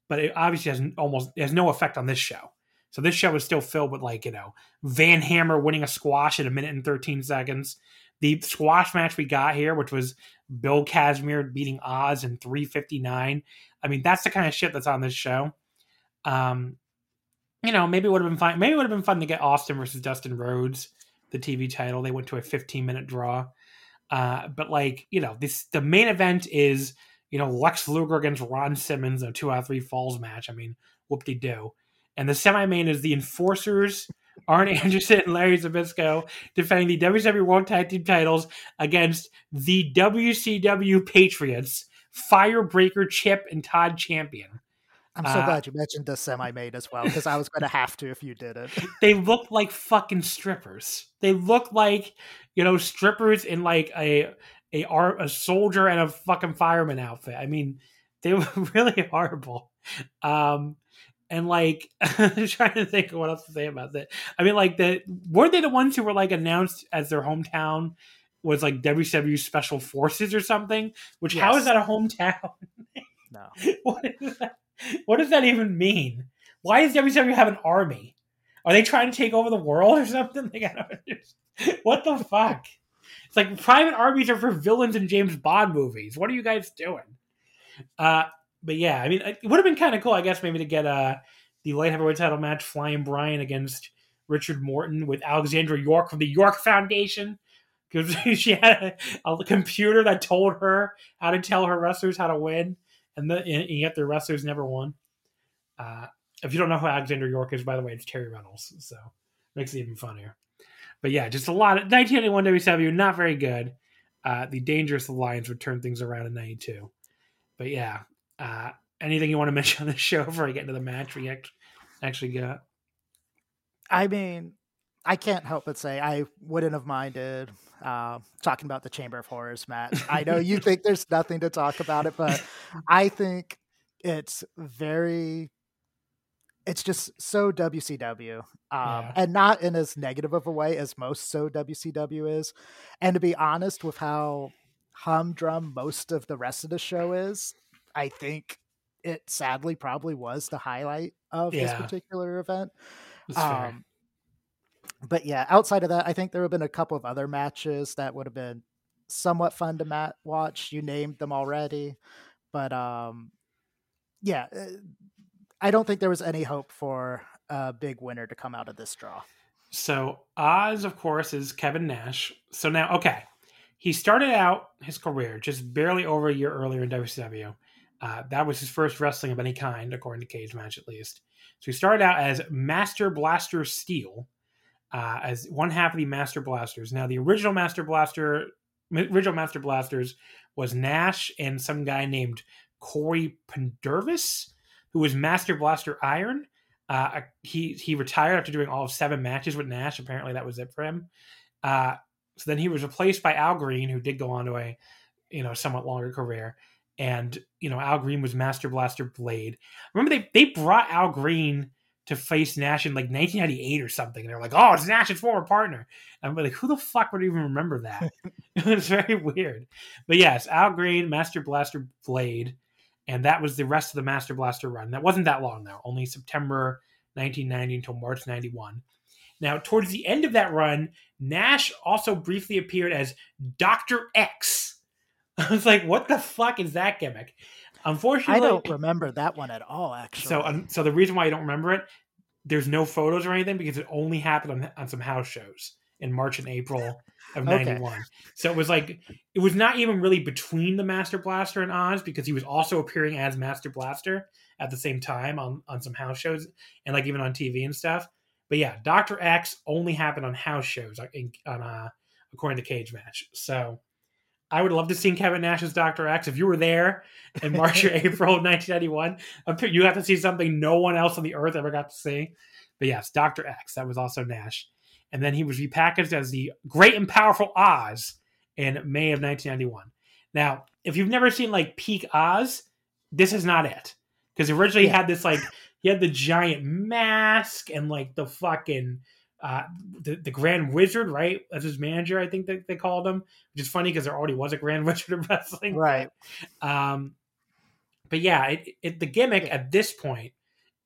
But it obviously has almost has no effect on this show. So this show is still filled with like, you know, Van Hammer winning a squash at a minute and 13 seconds. The squash match we got here, which was Bill Kazmaier beating Oz in 359. I mean, that's the kind of shit that's on this show. Um, you know, maybe it would have been fun. Maybe it would have been fun to get Austin versus Dustin Rhodes, the TV title. They went to a 15 minute draw. Uh, but like, you know, this the main event is, you know, Lex Luger against Ron Simmons, a two out of three falls match. I mean, whoop de doo. And the semi main is the Enforcers, Arn Anderson and Larry Zbyszko, defending the WWE World Tag Team titles against the WCW Patriots, Firebreaker Chip and Todd Champion. I'm so uh, glad you mentioned the semi main as well, because I was going to have to if you did it. They look like fucking strippers. They look like, you know, strippers in like a a a soldier and a fucking fireman outfit. I mean, they were really horrible. Um, and like I'm trying to think of what else to say about that. I mean, like the weren't they the ones who were like announced as their hometown was like WCW Special Forces or something? Which yes. how is that a hometown? No. what, that, what does that even mean? Why does WCW have an army? Are they trying to take over the world or something? Like, what the fuck? It's like private armies are for villains in James Bond movies. What are you guys doing? Uh, but yeah, I mean, it would have been kind of cool, I guess, maybe to get uh, the light heavyweight title match, Flying Brian against Richard Morton with Alexandra York from the York Foundation. Because she had a, a, computer that told her how to tell her wrestlers how to win, and, the, and yet the wrestlers never won. Uh, if you don't know who Alexandra York is, by the way, it's Terri Runnels, so makes it even funnier. But yeah, just a lot of 1981 WCW, not very good. Uh, the Dangerous Alliance would turn things around in '92. But yeah, uh, anything you want to mention on the show before I get into the match we actually got? I mean, I can't help but say I wouldn't have minded uh, talking about the Chamber of Horrors match. I know you think there's nothing to talk about it, but I think it's very it's just so WCW, um, yeah. and not in as negative of a way as most so WCW is. And to be honest, with how humdrum most of the rest of the show is, I think it sadly probably was the highlight of yeah. this particular event. Um, but yeah, outside of that, I think there have been a couple of other matches that would have been somewhat fun to mat- watch. You named them already, but um, yeah, uh, I don't think there was any hope for a big winner to come out of this draw. So Oz, of course, is Kevin Nash. So now, okay, he started out his career just barely over a year earlier in WCW. Uh, that was his first wrestling of any kind, according to Cagematch, at least. So he started out as Master Blaster Steel, uh, as one half of the Master Blasters. Now, the original Master Blaster, original Master Blasters, was Nash and some guy named Corey Pendervis, who was Master Blaster Iron. Uh, he he retired after doing all of seven matches with Nash. Apparently, that was it for him. Uh, so then he was replaced by Al Green, who did go on to a you know somewhat longer career. And you know Al Green was Master Blaster Blade. Remember they they brought Al Green to face Nash in like 1998 or something. And they're like, oh, it's Nash's former partner. And I'm like, who the fuck would even remember that? it was very weird. But yes, Al Green, Master Blaster Blade. And that was the rest of the Master Blaster run. That wasn't that long, though, only September 1990 until March 91. Now, towards the end of that run, Nash also briefly appeared as Dr. X. I was like, what the fuck is that gimmick? Unfortunately, I don't remember that one at all. Actually, so um, so the reason why I don't remember it, there's no photos or anything because it only happened on, on some house shows in March and April of '91. Okay. So it was like it was not even really between the Master Blaster and Oz because he was also appearing as Master Blaster at the same time on on some house shows and like even on TV and stuff. But yeah, Doctor X only happened on house shows on, on uh, according to Cagematch. So I would love to see Kevin Nash's Doctor X. If you were there in March or April of 1991, you got to see something no one else on the earth ever got to see. But yes, Doctor X. That was also Nash, and then he was repackaged as the Great and Powerful Oz in May of 1991. Now, if you've never seen like peak Oz, this is not it because originally yeah. he had this like he had the giant mask and like the fucking uh, the, the Grand Wizard, right? As his manager, I think that they called him, which is funny because there already was a Grand Wizard of wrestling, right? Um, but yeah, it, it, the gimmick yeah. at this point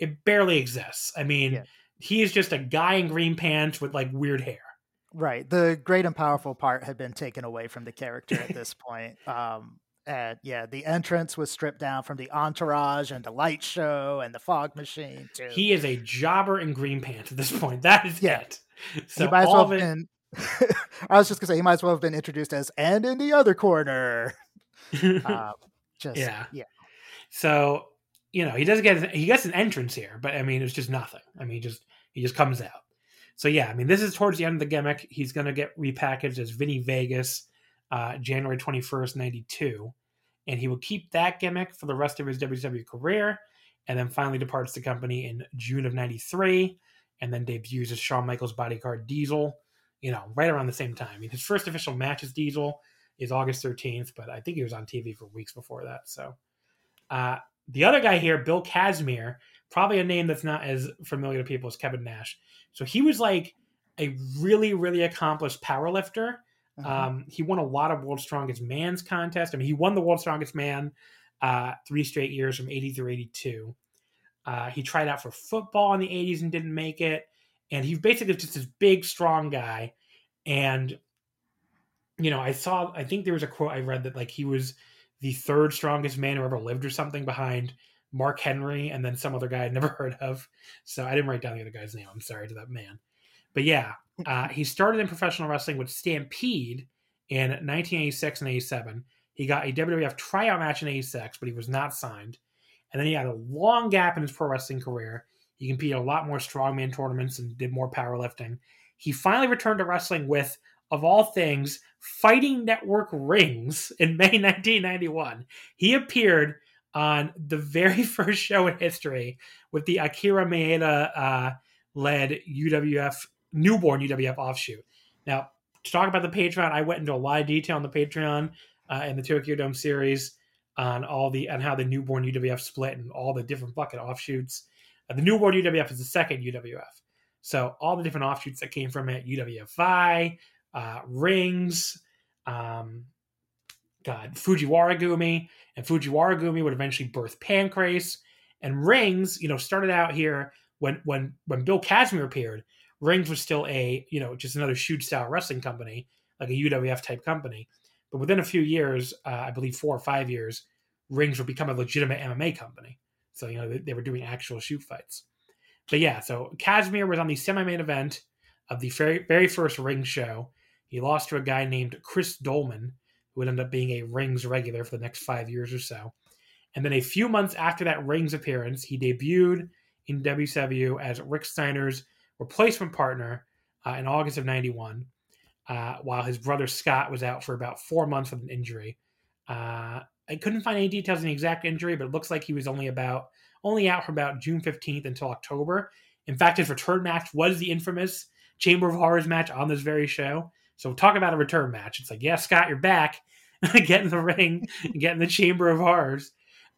it barely exists. I mean, yeah. he is just a guy in green pants with like weird hair. Right. The great and powerful part had been taken away from the character at this point. Um, and yeah, the entrance was stripped down from the entourage and the light show and the fog machine too. He is a jobber in green pants at this point. That is yeah. it. So he might as well have been. I was just gonna say he might as well have been introduced as and in the other corner. um, just yeah, yeah. So you know he doesn't get he gets an entrance here, but I mean it's just nothing. I mean he just he just comes out. So yeah, I mean this is towards the end of the gimmick. He's gonna get repackaged as Vinny Vegas uh, January 21st, 92. And he will keep that gimmick for the rest of his WWE career and then finally departs the company in June of 93 and then debuts as Shawn Michaels bodyguard Diesel, you know, right around the same time. I mean, his first official match as Diesel is August 13th, but I think he was on TV for weeks before that. So uh, the other guy here, Bill Kazmaier, probably a name that's not as familiar to people as Kevin Nash. So he was like a really, really accomplished power lifter uh-huh. Um, he won a lot of World's Strongest Man's contest. I mean, he won the World's Strongest Man uh, three straight years from 80 through 82. Uh, he tried out for football in the 80s and didn't make it. And he's basically just this big, strong guy. And, you know, I saw, I think there was a quote I read that like he was the third strongest man who ever lived or something behind Mark Henry and then some other guy I'd never heard of. So I didn't write down the other guy's name. I'm sorry to that man. But yeah, uh, he started in professional wrestling with Stampede in 1986 and 87. He got a WWF tryout match in 86, but he was not signed. And then he had a long gap in his pro wrestling career. He competed a lot more strongman tournaments and did more powerlifting. He finally returned to wrestling with, of all things, Fighting Network rings in May 1991. He appeared on the very first show in history with the Akira Maeda uh, led UWF newborn UWF offshoot. Now, to talk about the Patreon, I went into a lot of detail on the Patreon uh, in the Tokyo Dome series on all the on how the newborn UWF split and all the different bucket offshoots. Uh, the newborn UWF is the second UWF, so all the different offshoots that came from it: UWFI, uh, Rings, um, God, Fujiwara Gumi, and Fujiwara Gumi would eventually birth Pancrase. And Rings, you know, started out here when when when Bill Kazmaier appeared. Rings was still a you know just another shoot style wrestling company, like a UWF type company. But within a few years, uh, I believe four or five years, Rings would become a legitimate MMA company. So you know they, they were doing actual shoot fights. But yeah, so Kazmaier was on the semi main event of the very very first Ring show. He lost to a guy named Chris Dolman, who would end up being a Rings regular for the next five years or so. And then a few months after that Rings appearance, he debuted in WCW as Rick Steiner's replacement partner uh, in August of 91, uh, while his brother Scott was out for about four months with an injury. Uh, I couldn't find any details on the exact injury, but it looks like he was only about only out from about June 15th until October. In fact, his return match was the infamous Chamber of Horrors match on this very show. So talk about a return match. It's like, yeah, Scott, you're back. get in the ring, get in the Chamber of Horrors.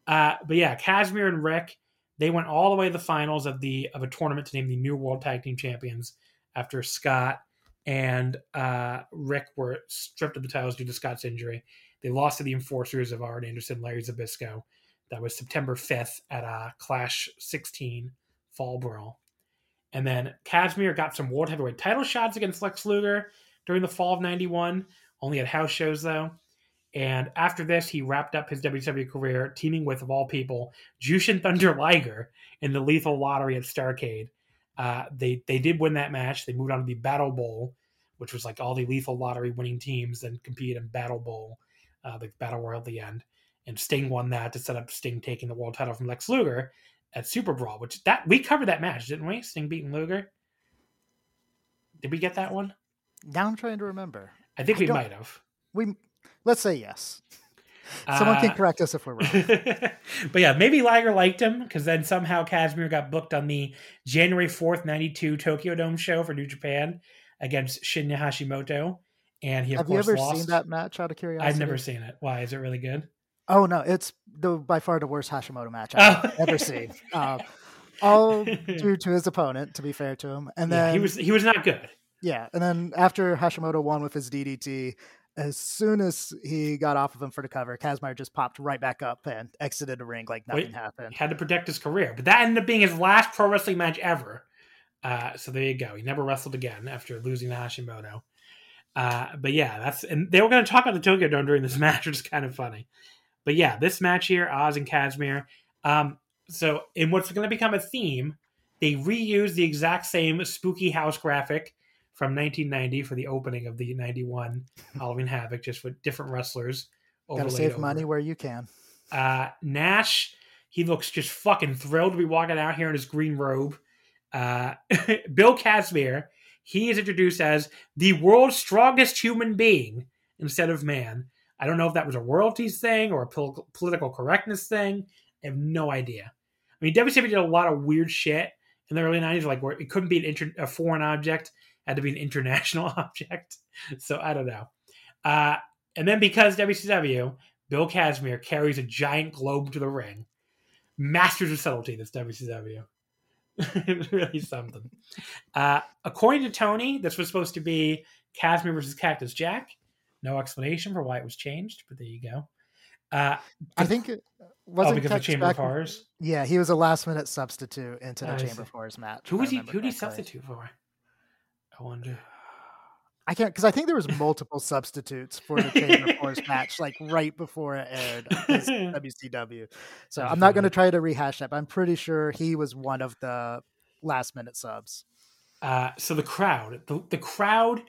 Uh, but yeah, Kazmaier and Rick, they went all the way to the finals of the of a tournament to name the new World Tag Team Champions after Scott and uh, Rick were stripped of the titles due to Scott's injury. They lost to the enforcers of Arn Anderson, Larry Zbyszko. That was September 5th at uh, Clash 16 Fall Brawl. And then Kazmaier got some World Heavyweight title shots against Lex Luger during the fall of 91, only at house shows though. And after this, he wrapped up his WWE career teaming with, of all people, Jushin Thunder Liger in the Lethal Lottery at Starcade. Uh, they they did win that match. They moved on to the Battle Bowl, which was like all the Lethal Lottery winning teams then compete in Battle Bowl, uh, the Battle Royal at the end. And Sting won that to set up Sting taking the world title from Lex Luger at Super Brawl, which that we covered that match, didn't we? Sting beating Luger. Did we get that one? Now I'm trying to remember. I think I we might have. We let's say yes. Someone can Uh, correct us if we're wrong. but yeah, maybe Liger liked him because then somehow Kazmaier got booked on the January 4th, 92 Tokyo Dome show for New Japan against Shinya Hashimoto. And he, of Have you course, ever lost. seen that match out of curiosity? I've never seen it. Why? Is it really good? Oh no, it's the by far the worst Hashimoto match I've Oh. ever seen. Uh, all due to his opponent, to be fair to him. And yeah, then he was he was not good. yeah, and then after Hashimoto won with his DDT, as soon as he got off of him for the cover, Kazmaier just popped right back up and exited the ring like nothing Wait. happened. He had to protect his career. But that ended up being his last pro wrestling match ever. Uh, so there you go. He never wrestled again after losing to Hashimoto. Uh, but yeah, that's and they were going to talk about the Tokyo Dome during this match, which is kind of funny. But yeah, this match here, Oz and Kazmaier. Um, so in what's going to become a theme, they reuse the exact same spooky house graphic from 1990 for the opening of the 91 Halloween Havoc, just with different wrestlers. Gotta save over. money where you can. Uh, Nash, he looks just fucking thrilled to be walking out here in his green robe. Uh, Bill Kazmaier, he is introduced as the world's strongest human being instead of man. I don't know if that was a royalties thing or a pol- political correctness thing. I have no idea. I mean, WCW did a lot of weird shit in the early 90s, like where it couldn't be an inter- a foreign object, had to be an international object. So I don't know. Uh, and then because WCW, Bill Kazmaier carries a giant globe to the ring. Masters of subtlety, this WCW. it's really something. Uh, according to Tony, this was supposed to be Kazmaier versus Cactus Jack. No explanation for why it was changed, but there you go. Uh, I think it oh, wasn't because of Chamber of Horrors. Yeah, he was a last minute substitute into the Chamber of Horrors match. Who was he? Who did he substitute for? I wonder. I can't because I think there was multiple substitutes for the Chamber of Horrors match, like right before it aired WCW. So I'm not going to try to rehash that, but I'm pretty sure he was one of the last minute subs. Uh, so the crowd, the, the crowd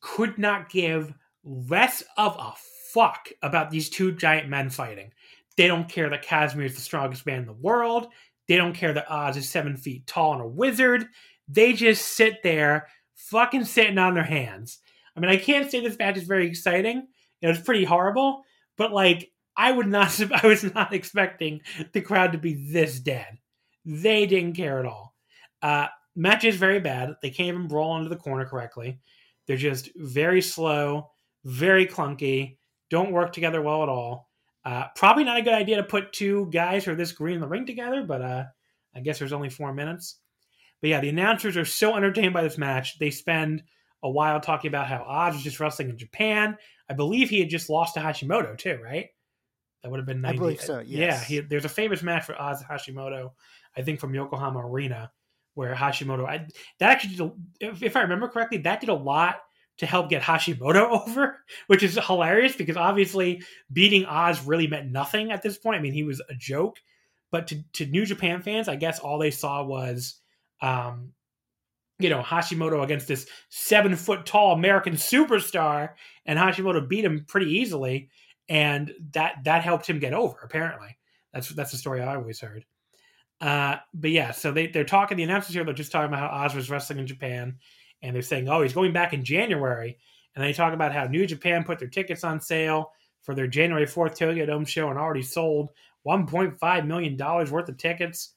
could not give less of a fuck about these two giant men fighting. They don't care that Kazmaier is the strongest man in the world. They don't care that Oz is seven feet tall and a wizard. They just sit there, fucking sitting on their hands. I mean, I can't say this match is very exciting. It was pretty horrible, but like, I would not. I was not expecting the crowd to be this dead. They didn't care at all. Uh, match is very bad. They can't even brawl into the corner correctly. They're just very slow, very clunky, don't work together well at all. Uh, probably not a good idea to put two guys who are this green in the ring together, but uh, I guess there's only four minutes. But yeah, the announcers are so entertained by this match. They spend a while talking about how Oz was just wrestling in Japan. I believe he had just lost to Hashimoto too, right? That would have been 90. I believe uh, so. Yes. Yeah, he, there's a famous match for Oz Hashimoto, I think from Yokohama Arena, where Hashimoto. I, that actually, did a, if, if I remember correctly, that did a lot to help get Hashimoto over, which is hilarious because obviously beating Oz really meant nothing at this point. I mean, he was a joke, but to, to New Japan fans, I guess all they saw was, um, you know, Hashimoto against this seven foot tall American superstar, and Hashimoto beat him pretty easily, and that that helped him get over. Apparently, that's that's the story I always heard. Uh, but yeah, so they they're talking. The announcers here they're just talking about how Oz was wrestling in Japan, and they're saying, "Oh, he's going back in January." And they talk about how New Japan put their tickets on sale for their January 4th Tokyo Dome show and already sold 1.5 million dollars worth of tickets.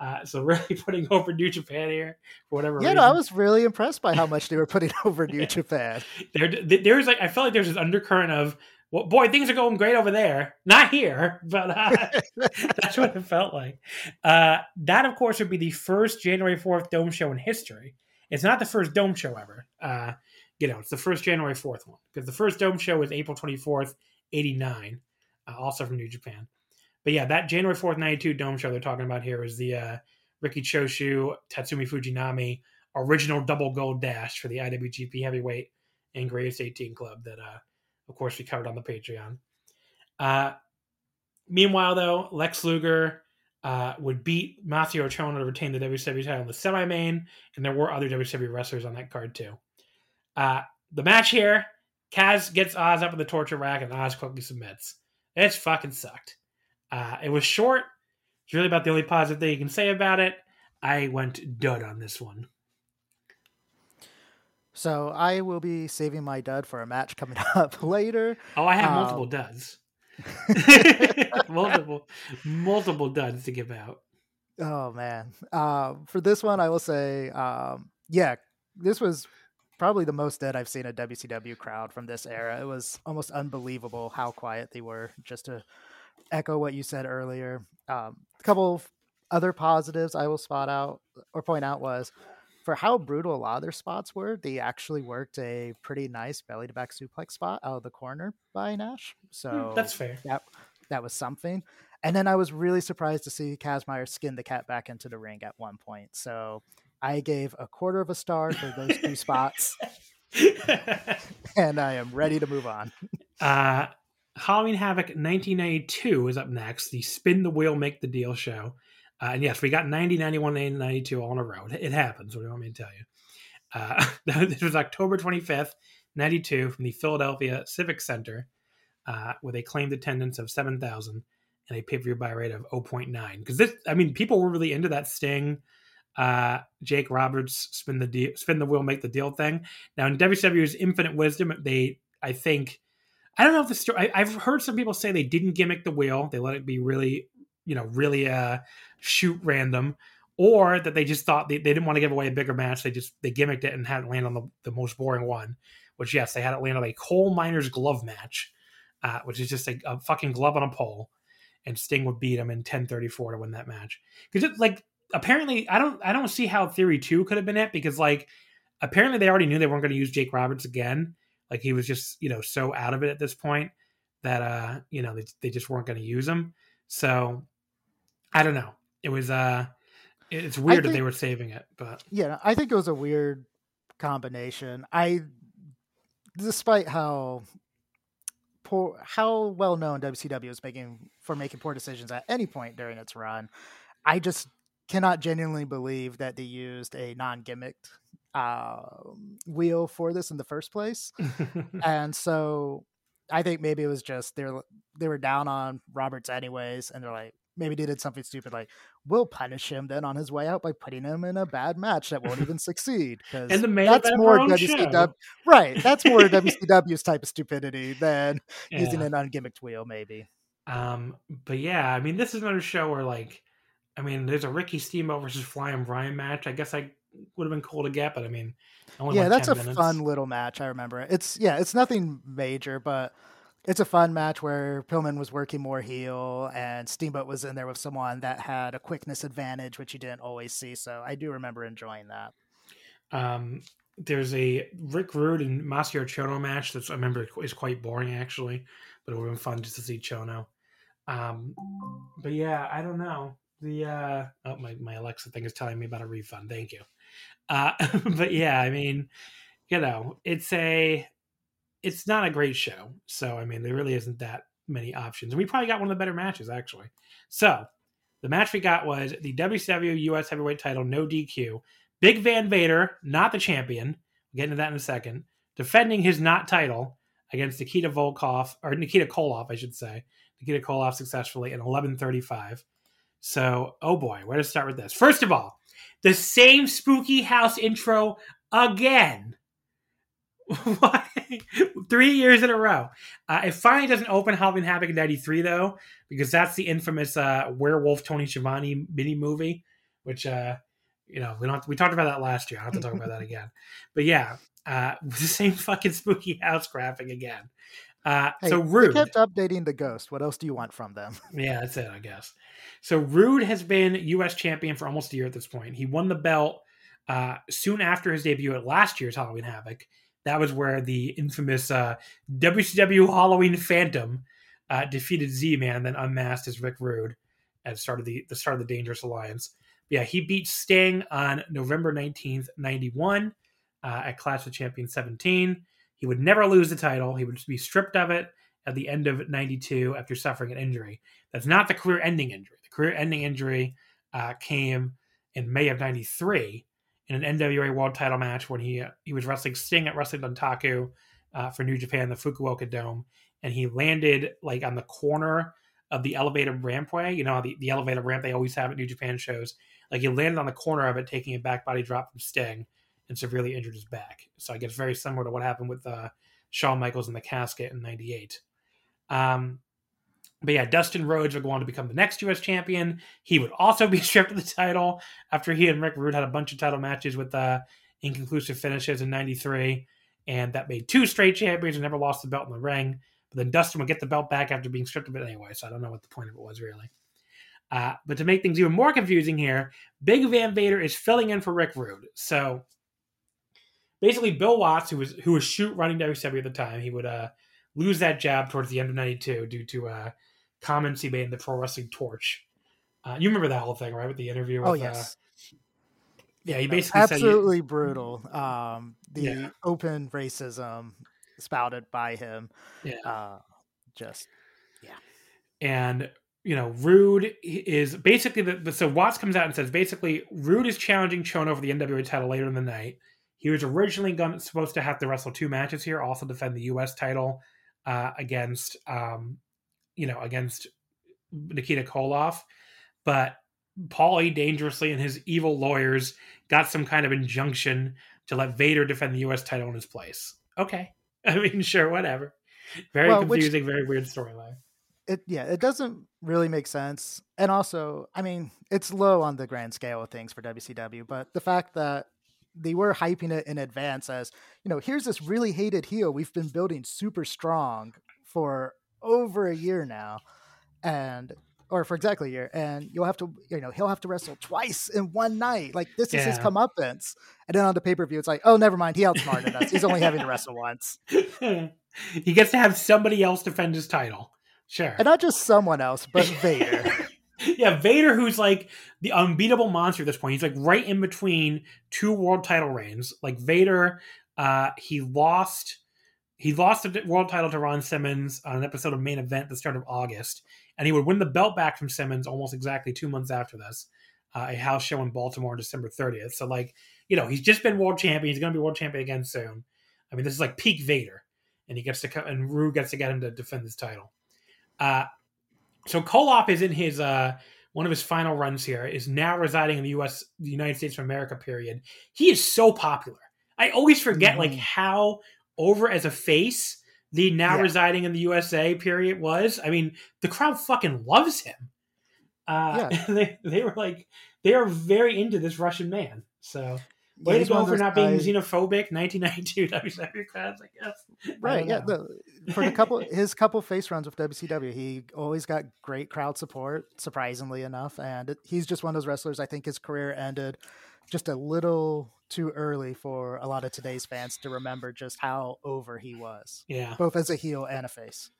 Uh, so really putting over New Japan here for whatever. Yeah, reason. no, I was really impressed by how much they were putting over New Japan. There, there's like I felt like there's this undercurrent of well, boy, things are going great over there. Not here, but uh, that's what it felt like. Uh, that, of course, would be the first January 4th Dome show in history. It's not the first Dome show ever. Uh, you know, it's the first January 4th one because the first Dome show was April 24th, 89, uh, also from New Japan. But yeah, that January 4th, 92 Dome show they're talking about here is the uh, Riki Choshu, Tatsumi Fujinami original double gold dash for the IWGP Heavyweight and Greatest 18 Club that uh, of course, we covered on the Patreon. Uh, meanwhile, though, Lex Luger uh, would beat Masahiro Chono to retain the WWE title in the semi-main, and there were other WWE wrestlers on that card too. Uh, the match here, Kaz gets Oz up in the torture rack, and Oz quickly submits. It fucking sucked. Uh, it was short. It's really about the only positive thing you can say about it. I went dud on this one. So I will be saving my dud for a match coming up later. Oh, I have multiple um, duds. multiple, multiple duds to give out. Oh man, uh, for this one, I will say, um, yeah, this was probably the most dead I've seen a WCW crowd from this era. It was almost unbelievable how quiet they were. Just to echo what you said earlier, um, a couple other positives I will spot out or point out was for how brutal a lot of their spots were, they actually worked a pretty nice belly to back suplex spot out of the corner by Nash. Hmm, so that's fair. That that was something. And then I was really surprised to see Kazmaier skin the cat back into the ring at one point. So I gave a quarter of a star for those two spots. and I am ready to move on. Uh, Halloween Havoc 1992 is up next. The Spin the Wheel, Make the Deal show. Uh, and yes, we got 90, 91, and 92 all in a row. It happens. What do you want me to tell you? Uh, this was October 25th, 92, from the Philadelphia Civic Center, uh, with a claimed attendance of 7,000 and a pay per view buy rate of 0.9. Because this, I mean, people were really into that Sting, uh, Jake Roberts spin the spin the wheel, make the deal thing. Now, in WWE's infinite wisdom, they, I think, I don't know if the story. I, have heard some people say they didn't gimmick the wheel; they let it be really you know really uh shoot random or that they just thought they, they didn't want to give away a bigger match they just they gimmicked it and had it land on the, the most boring one which yes they had it land on a coal miner's glove match uh, which is just a, a, fucking glove on a pole and sting would beat him in 1034 to win that match because like apparently i don't i don't see how theory 2 could have been it because like apparently they already knew they weren't going to use jake roberts again like he was just you know so out of it at this point that uh you know they, they just weren't going to use him so I don't know. It was uh it's weird think, that they were saving it, but yeah, I think it was a weird combination. I despite how poor how well known WCW is making for making poor decisions at any point during its run, I just cannot genuinely believe that they used a non gimmicked uh, wheel for this in the first place. and so I think maybe it was just they are they were down on Roberts anyways, and they're like, maybe they did something stupid like we'll punish him then on his way out by putting him in a bad match that won't even succeed because that's more WCW right that's more WCW's type of stupidity than yeah. using an ungimmicked wheel maybe um but yeah I mean this is another show where like I mean there's a Ricky Steamboat versus Flying Brian match I guess I would have been cool to get, but I mean, yeah, that's a minutes. fun little match. I remember It's yeah, it's nothing major, but it's a fun match where Pillman was working more heel and Steamboat was in there with someone that had a quickness advantage, which you didn't always see. So I do remember enjoying that. Um, there's a Rick Rude and Masahiro Chono match that's I remember is quite boring actually, but it would have been fun just to see Chono. Um, but yeah, I don't know. The uh, oh my my Alexa thing is telling me about a refund. Thank you. Uh, but yeah, I mean, you know, it's a it's not a great show. So I mean, there really isn't that many options. And we probably got one of the better matches actually. So the match we got was the WCW US Heavyweight Title, no DQ. Big Van Vader, not the champion. We'll get into that in a second. Defending his not title against Nikita Volkov or Nikita Koloff, I should say. Nikita Koloff successfully in 11:35. So, oh boy, where to start with this? First of all, the same spooky house intro again. Why? Three years in a row. Uh, it finally doesn't open Halloween Havoc in 93, though, because that's the infamous uh, werewolf Tony Schiavone mini movie, which, uh, you know, we don't we talked about that last year. I don't have to talk about that again. But yeah, uh, the same fucking spooky house graphic again. Uh, hey, so Rude kept updating the ghost. What else do you want from them? Yeah, that's it, I guess. So Rude has been U.S. champion for almost a year at this point. He won the belt uh, soon after his debut at last year's Halloween Havoc. That was where the infamous uh, WCW Halloween Phantom uh, defeated Z-Man and then unmasked as Rick Rude at the start of the, the start of the Dangerous Alliance. But yeah, he beat Sting on November 19th, 91 uh, at Clash of Champions 17. He would never lose the title. He would be stripped of it at the end of 92 after suffering an injury. That's not the career ending injury. The career ending injury uh, came in May of 93 in an NWA World title match when he uh, he was wrestling Sting at Wrestling Dontaku uh, for New Japan, the Fukuoka Dome, and he landed like on the corner of the elevator rampway. You know, the, the elevator ramp they always have at New Japan shows. Like he landed on the corner of it, taking a back body drop from Sting and severely injured his back. So I guess very similar to what happened with uh, Shawn Michaels in the casket in '98. Um, but yeah, Dustin Rhodes would go on to become the next U.S. champion. He would also be stripped of the title after he and Rick Rude had a bunch of title matches with uh, inconclusive finishes in '93, and that made two straight champions and never lost the belt in the ring. But then Dustin would get the belt back after being stripped of it anyway, so I don't know what the point of it was really. Uh, but to make things even more confusing here, Big Van Vader is filling in for Rick Rude. So basically Bill Watts, who was who was shoot running WCW at the time, he would uh, lose that job towards the end of '92 due to uh, comments he made in the Pro Wrestling Torch. Uh, you remember that whole thing, right? With the interview. Oh, with, oh yes. Uh, yeah, he basically absolutely brutal. Um, the yeah. open racism spouted by him. Yeah. Uh, just yeah. And you know, Rude is basically the so Watts comes out and says basically Rude is challenging Chono for the NWA title later in the night. He was originally going, supposed to have to wrestle two matches here, also defend the U.S. title uh, against, um, you know, against Nikita Koloff, but Paulie dangerously and his evil lawyers got some kind of injunction to let Vader defend the U.S. title in his place. Okay, I mean, sure, whatever. Very well, confusing, which, very weird storyline. It yeah, it doesn't really make sense, and also, I mean, it's low on the grand scale of things for WCW, but the fact that they were hyping it in advance as you know here's this really hated heel we've been building super strong for over a year now and or for exactly a year and you'll have to you know he'll have to wrestle twice in one night like this yeah. is his comeuppance and then on the pay-per-view it's like oh never mind he outsmarted us he's only having to wrestle once. He gets to have somebody else defend his title sure. And not just someone else but vader yeah, Vader, who's like the unbeatable monster at this point. He's like right in between two world title reigns. Like Vader, uh, he lost he lost the world title to Ron Simmons on an episode of Main Event the start of August, and he would win the belt back from Simmons almost exactly two months after this. Uh, a house show in Baltimore on December 30th. So, like, you know, he's just been world champion. He's going to be world champion again soon. I mean, this is like peak Vader, and he gets to come, and Rue gets to get him to defend his title. Uh, so Koloff is in his uh, one of his final runs here. Is now residing in the U.S. the United States of America. Period. He is so popular. I always forget mm-hmm. like how over as a face the now yeah. residing in the USA period was. I mean, the crowd fucking loves him. Uh, yeah. they, they were like they are very into this Russian man. So Way to go for not being xenophobic. 1992 WCW crowds, I guess. Right. I yeah. The, for the couple, his couple face runs with WCW, he always got great crowd support. Surprisingly enough, and it, he's just one of those wrestlers. I think his career ended just a little too early for a lot of today's fans to remember just how over he was. Yeah. Both as a heel and a face.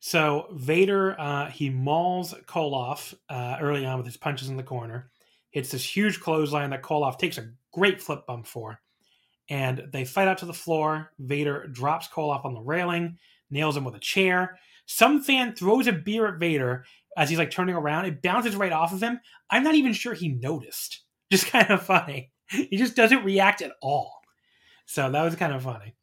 So Vader, uh, he mauls Koloff uh, early on with his punches in the corner. Hits this huge clothesline that Koloff takes a great flip bump for. And they fight out to the floor. Vader drops Koloff on the railing, nails him with a chair. Some fan throws a beer at Vader as he's like turning around. It bounces right off of him. I'm not even sure he noticed. Just kind of funny. He just doesn't react at all. So that was kind of funny.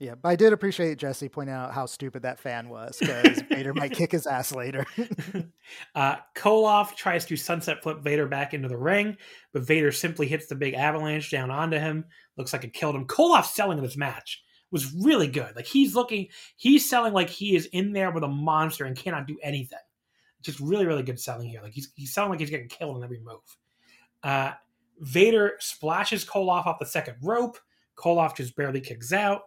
Yeah, but I did appreciate Jesse pointing out how stupid that fan was because Vader might kick his ass later. uh, Koloff tries to sunset flip Vader back into the ring, but Vader simply hits the big avalanche down onto him. Looks like it killed him. Koloff selling in this match was really good. Like he's looking, he's selling like he is in there with a monster and cannot do anything. Just really, really good selling here. Like he's he's selling like he's getting killed in every move. Uh, Vader splashes Koloff off the second rope. Koloff just barely kicks out.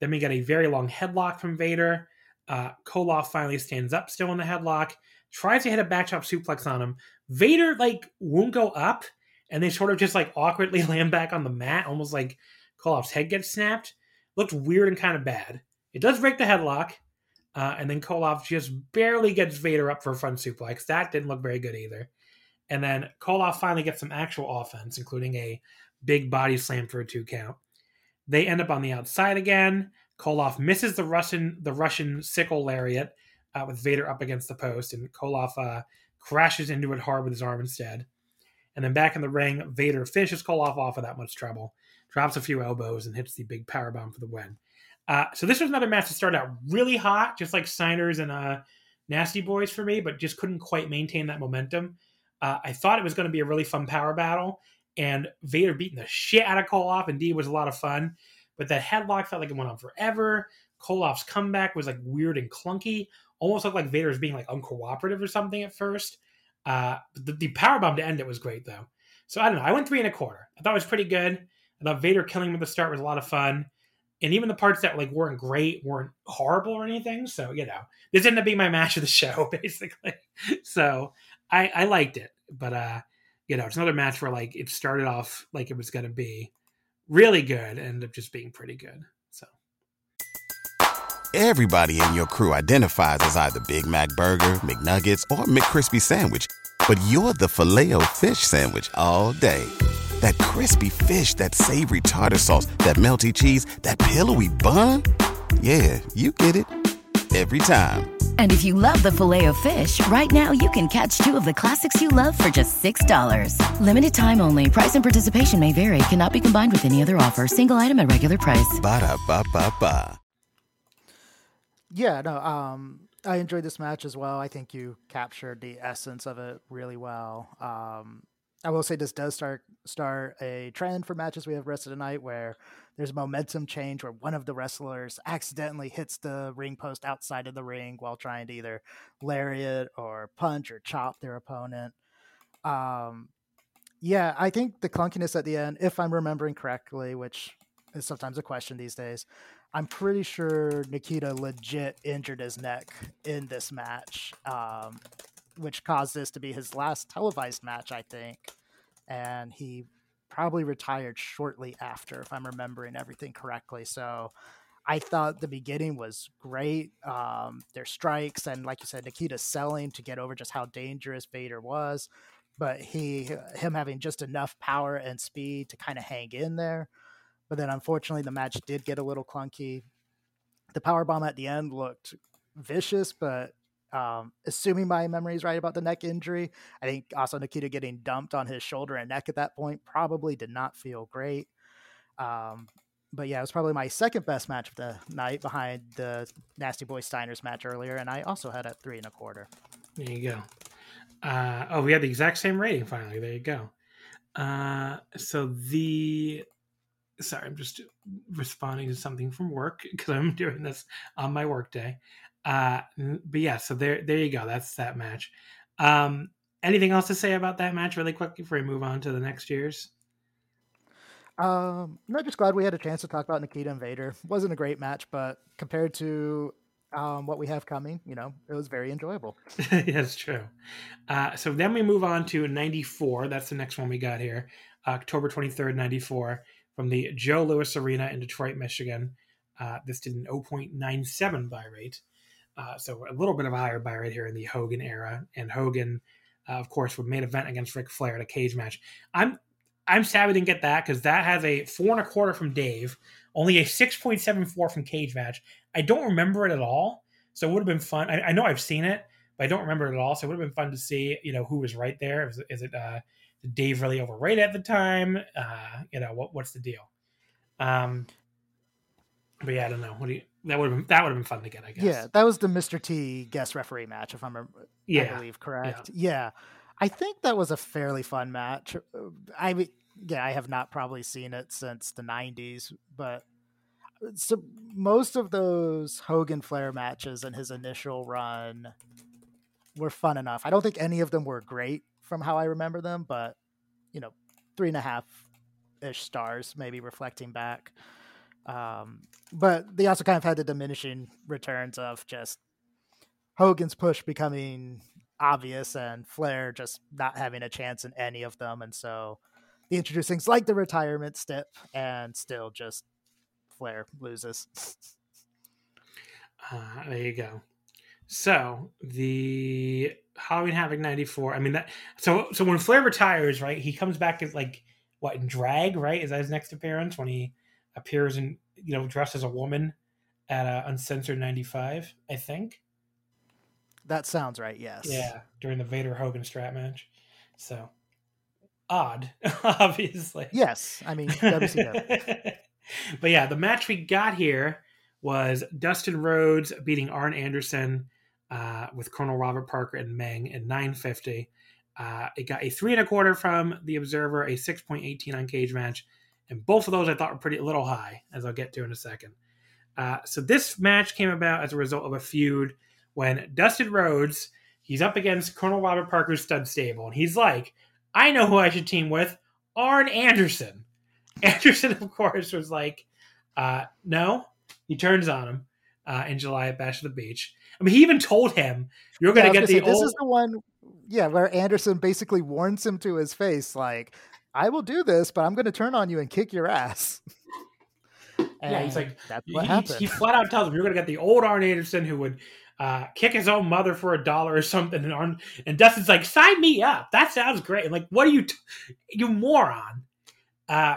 Then we get a very long headlock from Vader. Uh, Koloff finally stands up still in the headlock, tries to hit a backdrop suplex on him. Vader like won't go up, and they sort of just like awkwardly land back on the mat, almost like Koloff's head gets snapped. Looked weird and kind of bad. It does break the headlock, uh, and then Koloff just barely gets Vader up for a front suplex. That didn't look very good either. And then Koloff finally gets some actual offense, including a big body slam for a two count. They end up on the outside again. Koloff misses the Russian the Russian sickle lariat uh, with Vader up against the post, and Koloff uh, crashes into it hard with his arm instead. And then back in the ring, Vader finishes Koloff off without much trouble, drops a few elbows, and hits the big power bomb for the win. Uh, so this was another match that started out really hot, just like Steiners and uh, Nasty Boys for me, but just couldn't quite maintain that momentum. Uh, I thought it was going to be a really fun power battle, and Vader beating the shit out of Koloff indeed was a lot of fun. But that headlock felt like it went on forever. Koloff's comeback was like weird and clunky, almost looked like Vader's being like uncooperative or something at first. Uh, the, the power bomb to end it was great though. So I don't know. I went three and a quarter. I thought it was pretty good. I thought Vader killing him at the start was a lot of fun, and even the parts that like weren't great weren't horrible or anything. So you know, this ended up being my match of the show basically. so I, I liked it, but uh, you know, it's another match where like it started off like it was going to be really good, and ended up just being pretty good. So everybody in your crew identifies as either Big Mac Burger, McNuggets, or McCrispy Sandwich, but you're the filet fish Sandwich all day. That crispy fish, that savory tartar sauce, that melty cheese, that pillowy bun. Yeah, you get it every time. And if you love the filet of fish, right now you can catch two of the classics you love for just $6. Limited time only. Price and participation may vary. Cannot be combined with any other offer. Single item at regular price. Ba da ba ba ba. Yeah, no, um, I enjoyed this match as well. I think you captured the essence of it really well. Um, I will say this does start start a trend for matches we have rest of the night where there's a momentum change where one of the wrestlers accidentally hits the ring post outside of the ring while trying to either lariat or punch or chop their opponent. Um, yeah, I think the clunkiness at the end, if I'm remembering correctly, which is sometimes a question these days, I'm pretty sure Nikita legit injured his neck in this match. Um, which caused this to be his last televised match, I think. And he probably retired shortly after, if I'm remembering everything correctly. So I thought the beginning was great. Um, their strikes and, like you said, Nikita selling to get over just how dangerous Vader was, but he him having just enough power and speed to kind of hang in there. But then, unfortunately, the match did get a little clunky. The power bomb at the end looked vicious, but um, assuming my memory is right about the neck injury, I think also Nikita getting dumped on his shoulder and neck at that point probably did not feel great. Um, but yeah, it was probably my second best match of the night behind the Nasty Boy Steiners match earlier, and I also had a three and a quarter. There you go. Uh, oh, we had the exact same rating finally. There you go. Uh, so the sorry, I'm just responding to something from work because I'm doing this on my work day. Uh, but yeah, so there, there you go. That's that match. Um, anything else to say about that match, really quick, before we move on to the next year's? Um, I'm just glad we had a chance to talk about Nikita and Vader. Wasn't a great match, but compared to um, what we have coming, you know, it was very enjoyable. That's true. Uh, so then we move on to 94. That's the next one we got here. October 23rd, 94, from the Joe Louis Arena in Detroit, Michigan. Uh, this did an 0.97 buy rate. Uh, so a little bit of a higher buy right here in the Hogan era. And Hogan, uh, of course, would main event against Ric Flair at a cage match. I'm I'm sad we didn't get that because that has a four and a quarter from Dave, only a 6.74 from Cagematch. I don't remember it at all. So it would have been fun. I, I, know I've seen it, but I don't remember it at all. So it would have been fun to see, you know, who was right there. Is, is it uh, Dave really overrated at the time? Uh, you know, what what's the deal? Um, but yeah, I don't know. What do you? That would have been that would have been fun to get. I guess. Yeah, that was the Mr. T guest referee match, if I'm yeah. I believe correct. Yeah. yeah. I think that was a fairly fun match. Uh, I yeah, I have not probably seen it since the '90s, but uh, so most of those Hogan Flair matches in his initial run were fun enough. I don't think any of them were great from how I remember them, but you know, three and a half ish stars, maybe reflecting back. Um, but they also kind of had the diminishing returns of just Hogan's push becoming obvious and Flair just not having a chance in any of them. And so they introduce things like the retirement step and still just Flair loses. Uh, there you go. So the Halloween Havoc '94. I mean that. So so when Flair retires, right, he comes back as like what in drag, right? Is that his next appearance when he appears in you know dressed as a woman at uh, Uncensored '95? I think. That sounds right. Yes. Yeah, during the Vader Hogan strap match. So odd, obviously. Yes, I mean WCW. but yeah, the match we got here was Dustin Rhodes beating Arn Anderson uh, with Colonel Robert Parker and Meng in 950. Uh, it got a three and a quarter from the Observer, a 6.18 on Cagematch, and both of those I thought were pretty a little high, as I'll get to in a second. Uh, so this match came about as a result of a feud when Dustin Rhodes he's up against Colonel Robert Parker's stud stable, and he's like, "I know who I should team with, Arn Anderson." Anderson, of course, was like, uh, "No." He turns on him uh, in July at Bash of the Beach. I mean, he even told him, "You're going to get the say, old." This is the one, yeah, where Anderson basically warns him to his face, like, "I will do this, but I'm going to turn on you and kick your ass." And yeah, he's like, that's what he, happened. He flat out tells him, "You're going to get the old Arn Anderson who would uh, kick his own mother for a dollar or something." And Arn and Dustin's like, "Sign me up. That sounds great." And like, what are you, t- you moron? Uh,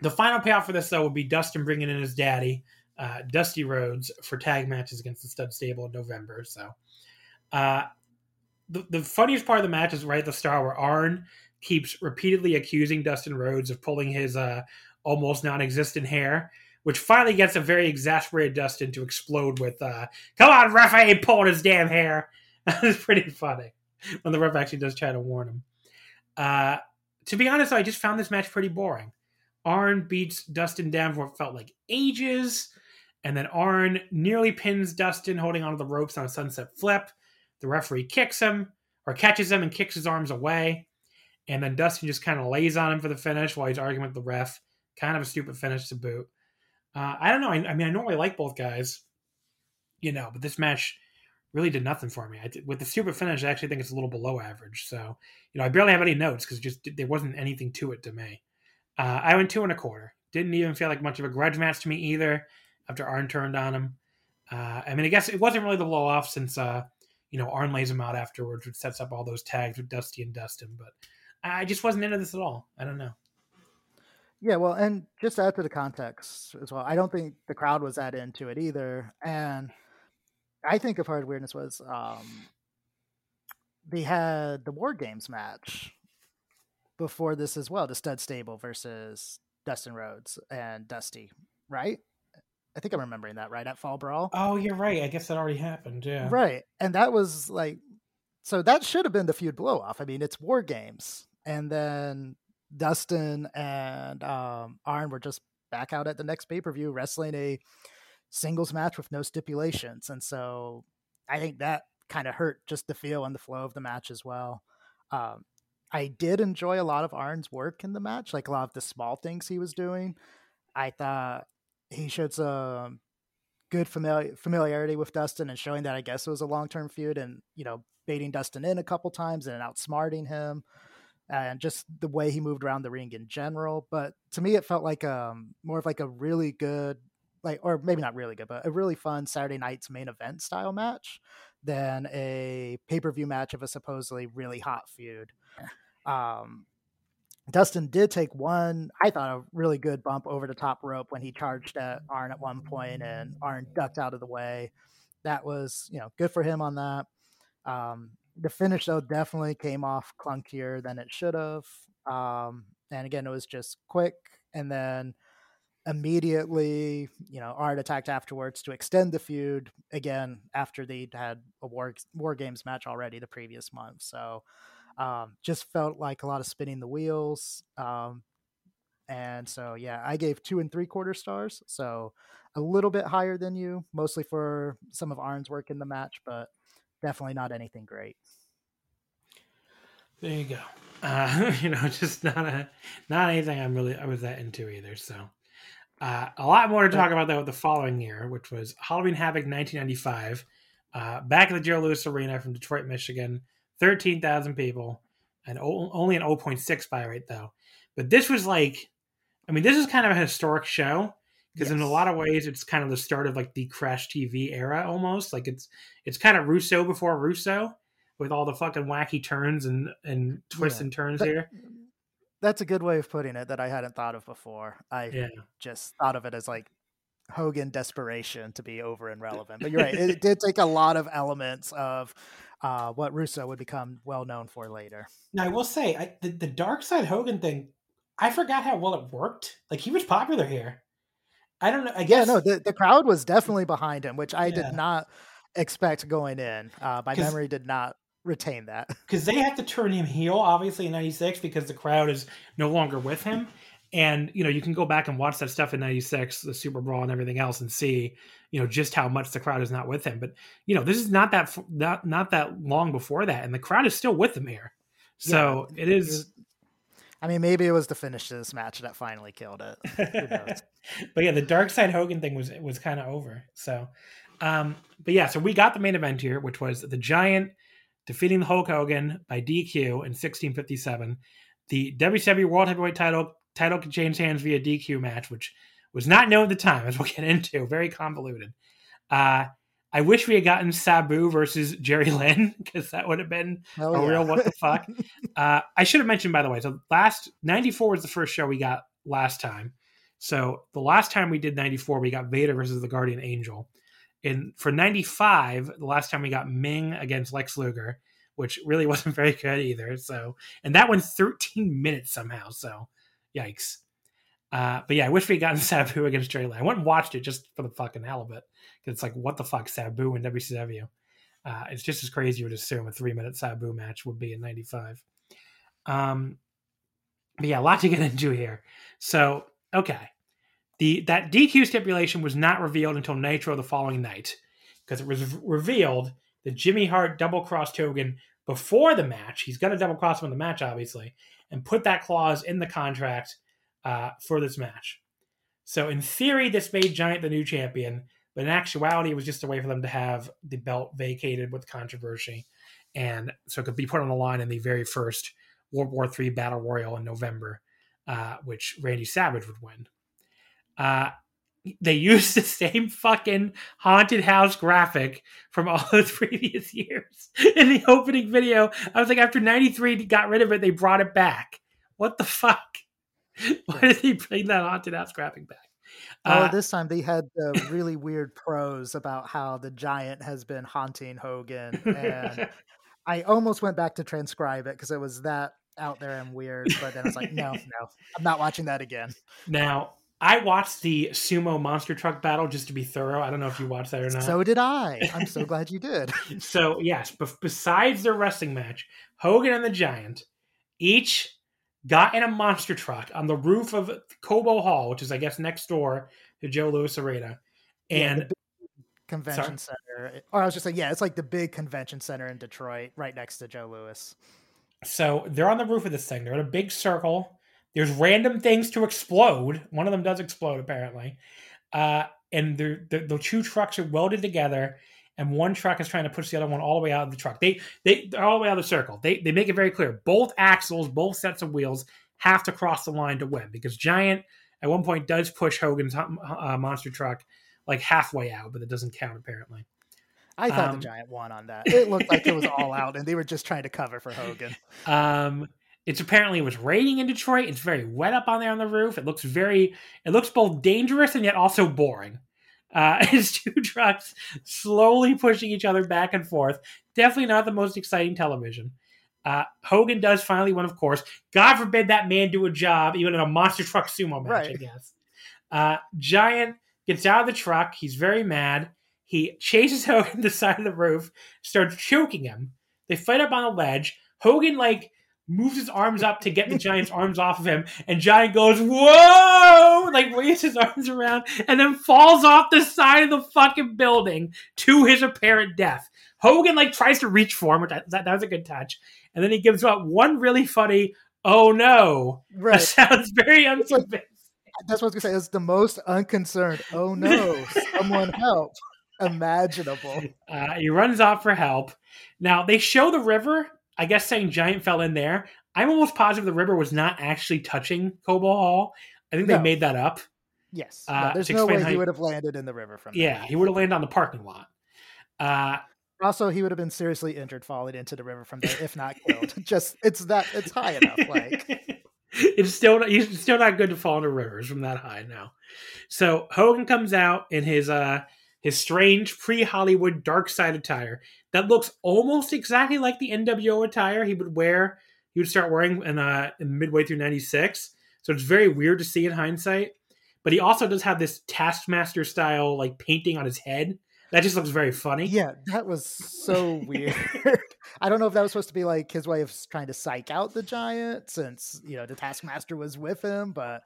the final payoff for this though would be Dustin bringing in his daddy, uh, Dusty Rhodes, for tag matches against the Stud Stable in November. So, uh, the the funniest part of the match is right at the start where Arn keeps repeatedly accusing Dustin Rhodes of pulling his uh, almost non-existent hair, which finally gets a very exasperated Dustin to explode with, uh, "Come on, ref! I ain't pulling his damn hair." It's pretty funny when the ref actually does try to warn him. Uh, to be honest, I just found this match pretty boring. Arn beats Dustin down for what felt like ages, and then Arn nearly pins Dustin holding onto the ropes on a sunset flip. The referee kicks him or catches him and kicks his arms away. And then Dustin just kind of lays on him for the finish while he's arguing with the ref. Kind of a stupid finish to boot. Uh, I don't know. I, I, mean, I normally like both guys, you know, but this match really did nothing for me. Did, with the stupid finish, I actually think it's a little below average. So, you know, I barely have any notes because just there wasn't anything to it to me. Uh, I went two and a quarter. Didn't even feel like much of a grudge match to me either. After Arn turned on him, uh, I mean, I guess it wasn't really the blow off since uh, you know Arn lays him out afterwards, which sets up all those tags with Dusty and Dustin. But I just wasn't into this at all. I don't know. Yeah, well, and just to add to the context as well, I don't think the crowd was that into it either. And I think a part of weirdness was um, they had the War Games match before this as well, the stud stable versus Dustin Rhodes and Dusty, right? I think I'm remembering that right at Fall Brawl. Oh, you're right. I guess that already happened. Yeah. Right. And that was like so that should have been the feud blow off. I mean, it's war games. And then Dustin and um Arn were just back out at the next pay-per-view wrestling a singles match with no stipulations. And so I think that kind of hurt just the feel and the flow of the match as well. Um, I did enjoy a lot of Arn's work in the match, like a lot of the small things he was doing. I thought he showed some good familiar, familiarity with Dustin and showing that I guess it was a long term feud and, you know, baiting Dustin in a couple times and outsmarting him and just the way he moved around the ring in general. But to me, it felt like um, more of like a really good, like, or maybe not really good, but a really fun Saturday night's main event style match than a pay per view match of a supposedly really hot feud. Um, Dustin did take one, I thought, a really good bump over the top rope when he charged at Arn at one point, and Arn ducked out of the way. That was, you know, good for him on that. Um, the finish though definitely came off clunkier than it should have. Um, and again, it was just quick, and then immediately, you know, Arn attacked afterwards to extend the feud again after they'd had a war war games match already the previous month. So um, just felt like a lot of spinning the wheels. Um, and so yeah, I gave two and three quarter stars, so a little bit higher than you, mostly for some of Arn's work in the match, but definitely not anything great. There you go. Uh, you know, just not a not anything I'm really I was that into either. So uh, a lot more to talk about though the following year, which was Halloween Havoc 1995, uh, back at the Joe Louis Arena from Detroit, Michigan, 13,000 people, and o- only an 0.6 buy rate though. But this was like, I mean, this is kind of a historic show because yes. in a lot of ways it's kind of the start of like the Crash TV era almost. Like it's it's kind of Russo before Russo with all the fucking wacky turns and and twists yeah, and turns that, here. That's a good way of putting it that I hadn't thought of before. I yeah. just thought of it as like Hogan desperation to be over and relevant. But you're right, it did take a lot of elements of uh, what Russo would become well known for later. Now I will say I, the the Dark Side Hogan thing. I forgot how well it worked. Like he was popular here. I don't know. I guess yeah, no, the, the crowd was definitely behind him, which I yeah. did not expect going in. Uh, my memory did not retain that because they have to turn him heel, obviously in '96 because the crowd is no longer with him. And you know, you can go back and watch that stuff in '96, the Super Brawl and everything else, and see you know just how much the crowd is not with him. But you know, this is not that not not that long before that, and the crowd is still with him here. So yeah, it is I mean, maybe it was the finish to this match that finally killed it. but yeah, the Dark Side Hogan thing was was kind of over. So, um, but yeah, so we got the main event here, which was the Giant defeating the Hulk Hogan by DQ in 1657. The WCW World Heavyweight Title title could change hands via DQ match, which was not known at the time, as we'll get into. Very convoluted. Uh, I wish we had gotten Sabu versus Jerry Lynn because that would have been Hell a yeah. real what the fuck. uh, I should have mentioned by the way. So last '94 was the first show we got last time. So the last time we did '94, we got Vader versus the Guardian Angel. And for '95, the last time we got Meng against Lex Luger, which really wasn't very good either. So and that went 13 minutes somehow. So yikes. Uh, but yeah, I wish we would gotten Sabu against Jerry Lynn. I went and watched it just for the fucking hell of it. It's like, what the fuck, Sabu and WCW? Uh, it's just as crazy you would assume a three minute Sabu match would be in 95. Um, but yeah, a lot to get into here. So, okay. The That DQ stipulation was not revealed until Nitro the following night because it was revealed that Jimmy Hart double crossed Hogan before the match. He's going to double cross him in the match, obviously, and put that clause in the contract uh, for this match. So, in theory, this made Giant the new champion, but in actuality, it was just a way for them to have the belt vacated with controversy, and so it could be put on the line in the very first World War III Battle Royal in November, uh, which Randy Savage would win. Uh, they used the same fucking haunted house graphic from all the previous years in the opening video. I was like, after 93 got rid of it, they brought it back. What the fuck? Why did they bring that haunted house graphic back? Oh, uh, this time they had the really weird prose about how the giant has been haunting Hogan, and I almost went back to transcribe it because it was that out there and weird. But then I was like, no, no, I'm not watching that again. Now I watched the sumo monster truck battle just to be thorough. I don't know if you watched that or not. So did I. I'm so glad you did. so yes, but besides their wrestling match, Hogan and the Giant each got in a monster truck on the roof of Cobo Hall, which is, I guess, next door to Joe Louis Arena. And yeah, convention sorry? center. Or I was just saying yeah, it's like the big convention center in Detroit, right next to Joe Louis. So they're on the roof of this thing. They're in a big circle. There's random things to explode. One of them does explode, apparently. Uh, and the, the two trucks are welded together, and one truck is trying to push the other one all the way out of the truck. They they they're all the way out of the circle. They they make it very clear. Both axles, both sets of wheels have to cross the line to win because Giant at one point does push Hogan's uh, monster truck like halfway out, but it doesn't count apparently. I thought um, the Giant won on that. It looked like it was all out, and they were just trying to cover for Hogan. Um, it's apparently it was raining in Detroit. It's very wet up on there on the roof. It looks very, it looks both dangerous and yet also boring. Uh, it's two trucks slowly pushing each other back and forth. Definitely not the most exciting television. Uh, Hogan does finally win, of course. God forbid that man do a job, even in a monster truck sumo match, right. I guess. Uh, Giant gets out of the truck. He's very mad. He chases Hogan to the side of the roof, starts choking him. They fight up on a ledge. Hogan, like, moves his arms up to get the Giant's arms off of him, and Giant goes, Whoa! Like, waves his arms around, and then falls off the side of the fucking building to his apparent death. Hogan, like, tries to reach for him, which that, that was a good touch and then he gives out one really funny "Oh no!" Right, that sounds very unconvincing. That's what I was gonna say. It's the most unconcerned. Oh no! Someone help! Imaginable. Uh, he runs off for help. Now they show the river. I guess saying Giant fell in there. I'm almost positive the river was not actually touching Cobo Hall. I think no. they made that up. Yes, uh, no, there's no way he would have landed in the river from. Yeah, there. he would have landed on the parking lot. Uh, also, he would have been seriously injured falling into the river from there, if not killed. Just it's that it's high enough. Like it's still he's still not good to fall into rivers from that high now. So Hogan comes out in his uh his strange pre-Hollywood dark side attire that looks almost exactly like the NWO attire he would wear. He would start wearing in uh in midway through '96. So it's very weird to see in hindsight. But he also does have this Taskmaster style like painting on his head that just looks very funny. Yeah, that was so weird. I don't know if that was supposed to be like his way of trying to psych out the giant since, you know, the Taskmaster was with him, but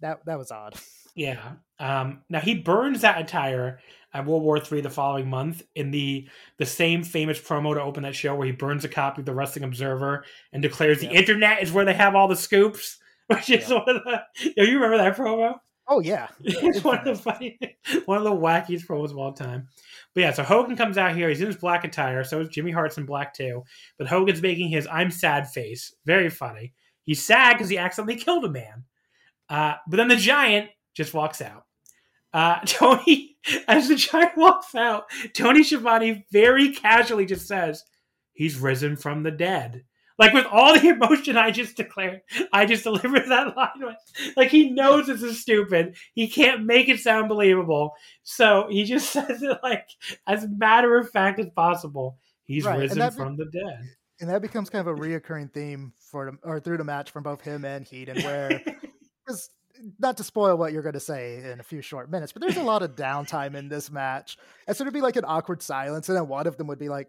that that was odd. Yeah. Um, now he burns that attire at World War III the following month in the the same famous promo to open that show where he burns a copy of the Wrestling Observer and declares the internet is where they have all the scoops. Which is one of the. You remember that promo? Oh yeah, it's one of the funny, one of the wackiest promos of all time. But yeah, so Hogan comes out here. He's in his black attire. So is Jimmy Hart's in black too. But Hogan's making his "I'm sad" face. Very funny. He's sad because he accidentally killed a man. Uh, but then the giant just walks out. Uh, Tony, as the giant walks out, Tony Schiavone very casually just says, "He's risen from the dead." Like with all the emotion I just declared, I just delivered that line with. Like he knows this is stupid. He can't make it sound believable. So he just says it like as matter of fact as possible. He's right. risen from be- the dead. And that becomes kind of a reoccurring theme for or through the match from both him and Heat, and where because not to spoil what you're going to say in a few short minutes, but there's a lot of downtime in this match. And so there'd be like an awkward silence, and then one of them would be like,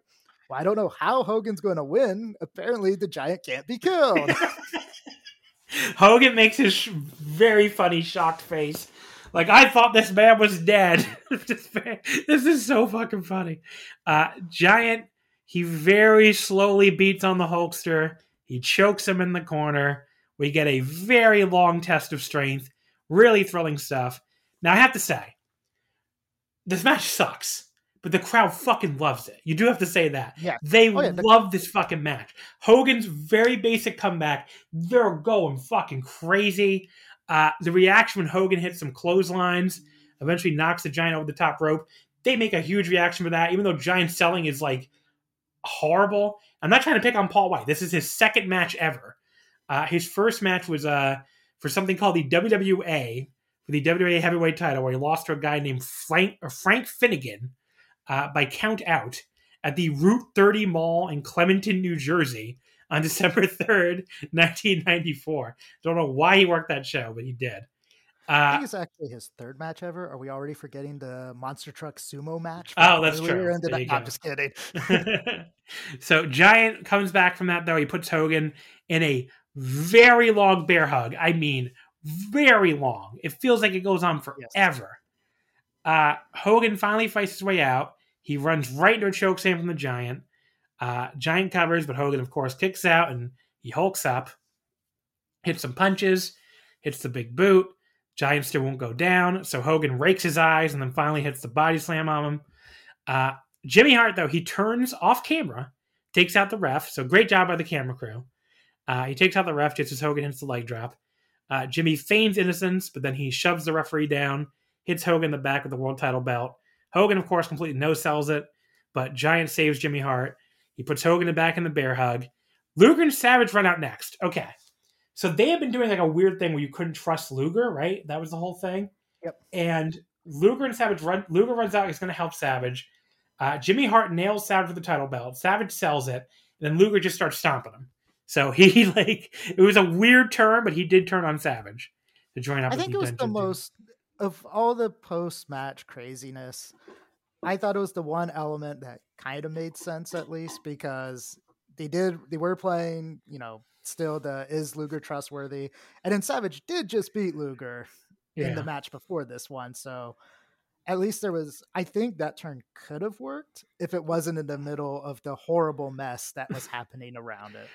well, I don't know how Hogan's going to win. Apparently, the giant can't be killed. Hogan makes his sh- very funny, shocked face. Like, I thought this man was dead. this is so fucking funny. Uh, giant, he very slowly beats on the Hulkster. He chokes him in the corner. We get a very long test of strength. Really thrilling stuff. Now, I have to say, this match sucks but the crowd fucking loves it. You do have to say that. Yeah. They oh, yeah, love this fucking match. Hogan's very basic comeback. They're going fucking crazy. Uh, the reaction when Hogan hits some clotheslines, eventually knocks the giant over the top rope. They make a huge reaction for that, even though Giant selling is like horrible. I'm not trying to pick on Paul White. This is his second match ever. Uh, his first match was uh, for something called the WWA, for the WWA heavyweight title, where he lost to a guy named Frank or Frank Finnegan uh, by Count Out at the Route 30 Mall in Clementon, New Jersey on December 3rd, 1994. Don't know why he worked that show, but he did. Uh, I think it's actually his third match ever. Are we already forgetting the monster truck sumo match? Oh, that's true. I'm just kidding. so Giant comes back from that though. He puts Hogan in a very long bear hug. I mean, very long. It feels like it goes on forever. Yes. Uh, Hogan finally fights his way out. He runs right into a choke slam from the Giant. Uh, Giant covers, but Hogan, of course, kicks out and He hulks up, hits some punches, hits the big boot. Giant still won't go down, so Hogan rakes his eyes and then finally hits the body slam on him. Uh, Jimmy Hart, though, he turns off camera, takes out the ref. So great job by the camera crew. Uh, he takes out the ref just as Hogan hits the leg drop. Uh, Jimmy feigns innocence, but then he shoves the referee down, hits Hogan in the back with the world title belt. Hogan, of course, completely no sells it, but Giant saves Jimmy Hart. He puts Hogan in the back in the bear hug. Luger and Savage run out next. Okay. So they have been doing like a weird thing where you couldn't trust Luger, right? That was the whole thing. Yep. And Luger and Savage run. Luger runs out. He's going to help Savage. Uh, Jimmy Hart nails Savage with the title belt. Savage sells it, and then Luger just starts stomping him. So he like it was a weird turn, but he did turn on Savage to join up. I think it was the most of all the post match craziness. I thought it was the one element that kind of made sense at least because they did they were playing, you know, still the is Luger trustworthy, and then Savage did just beat Luger yeah. in the match before this one, so at least there was i think that turn could have worked if it wasn't in the middle of the horrible mess that was happening around it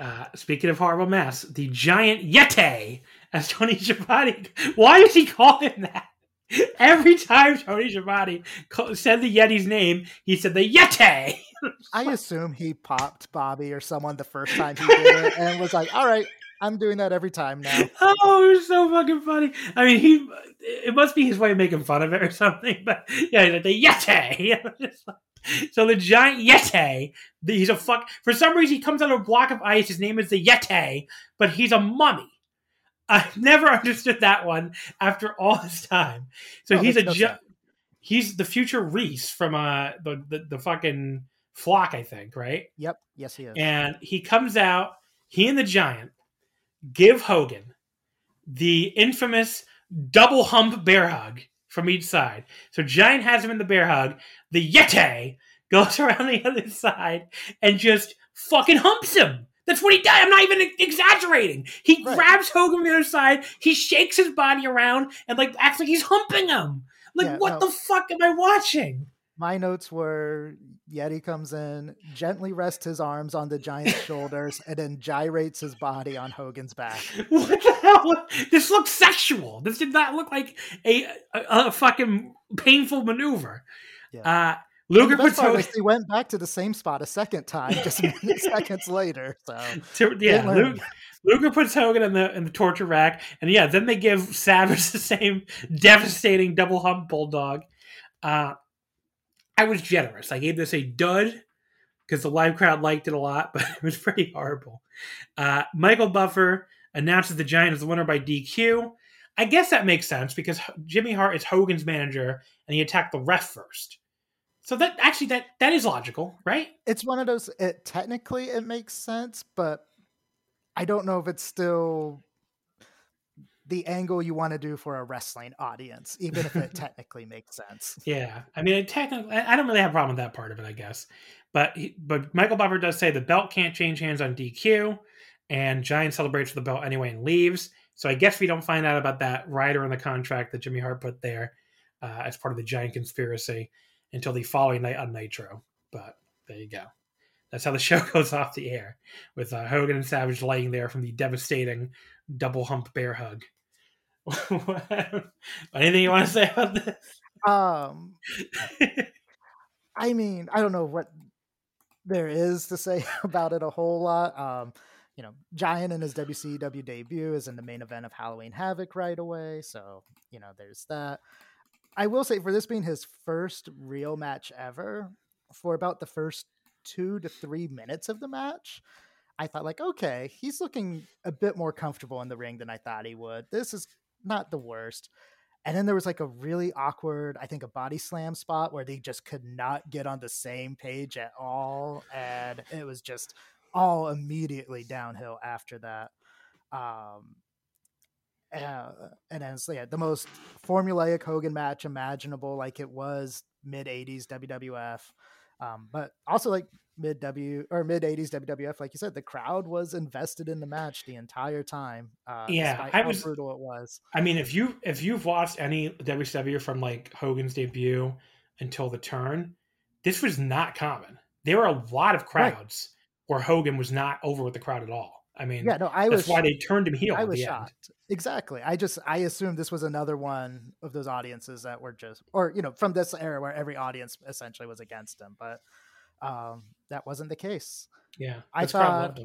uh, speaking of horrible mess, the giant Yeti, as Tony Schiavone. Why does he call him that? Every time Tony Schiavone said the Yeti's name, he said the Yeti. I assume he popped Bobby or someone the first time he did it and was like, all right, I'm doing that every time now. Oh, it was so fucking funny. I mean, he it must be his way of making fun of it or something. But yeah, he's like the Yeti. so the giant Yeti, he's a fuck. For some reason, he comes out of a block of ice. His name is the Yeti, but he's a mummy. I've never understood that one after all this time. So oh, he's a gi- he's the future Reese from uh the, the the fucking flock, I think, right? Yep. Yes, he is. And he comes out. He and the giant give Hogan the infamous double hump bear hug from each side. So Giant has him in the bear hug. The Yeti goes around the other side and just fucking humps him. That's what he does. I'm not even exaggerating. He right. grabs Hogan from the other side. He shakes his body around and like acts like he's humping him. Like yeah, what no. the fuck am I watching? My notes were Yeti comes in, gently rests his arms on the giant's shoulders, and then gyrates his body on Hogan's back. What the hell? This looks sexual. This did not look like a a, a fucking painful maneuver. Yeah. Uh, Luger puts Hogan. He went back to the same spot a second time, just seconds later. So yeah, Luger, Luger puts Hogan in the in the torture rack, and yeah, then they give Savage the same devastating double hump bulldog. Uh, I was generous. I gave this a dud because the live crowd liked it a lot, but it was pretty horrible. Uh, Michael Buffer announces the Giant as the winner by DQ. I guess that makes sense because Jimmy Hart is Hogan's manager and he attacked the ref first. So that actually that that is logical, right? It's one of those it technically it makes sense, but I don't know if it's still the angle you want to do for a wrestling audience, even if it technically makes sense. Yeah, I mean, technically, I don't really have a problem with that part of it, I guess. But he, but Michael Buffer does say the belt can't change hands on DQ, and Giant celebrates for the belt anyway and leaves. So I guess we don't find out about that rider in the contract that Jimmy Hart put there uh, as part of the Giant conspiracy until the following night on Nitro. But there you go. That's how the show goes off the air with uh, Hogan and Savage laying there from the devastating double hump bear hug. Anything you want to say about this? Um, I mean, I don't know what there is to say about it a whole lot. Um, you know, Giant in his WCW debut is in the main event of Halloween Havoc right away, so you know, there's that. I will say, for this being his first real match ever, for about the first two to three minutes of the match, I thought like, okay, he's looking a bit more comfortable in the ring than I thought he would. This is not the worst. And then there was like a really awkward, I think, a body slam spot where they just could not get on the same page at all. And it was just all immediately downhill after that. Um, uh, and then, so yeah, the most formulaic Hogan match imaginable, like it was mid 80s WWF. Um, but also like mid W or mid 80s WWF, like you said, the crowd was invested in the match the entire time. Uh, yeah, I was brutal. It was. I mean, if you if you've watched any WCW from like Hogan's debut until the turn, this was not common. There were a lot of crowds right. where Hogan was not over with the crowd at all. I mean, yeah, no, I that's was why they turned him heel. I was the end. shocked. Exactly. I just I assumed this was another one of those audiences that were just or you know, from this era where every audience essentially was against him, but um that wasn't the case. Yeah, I thought-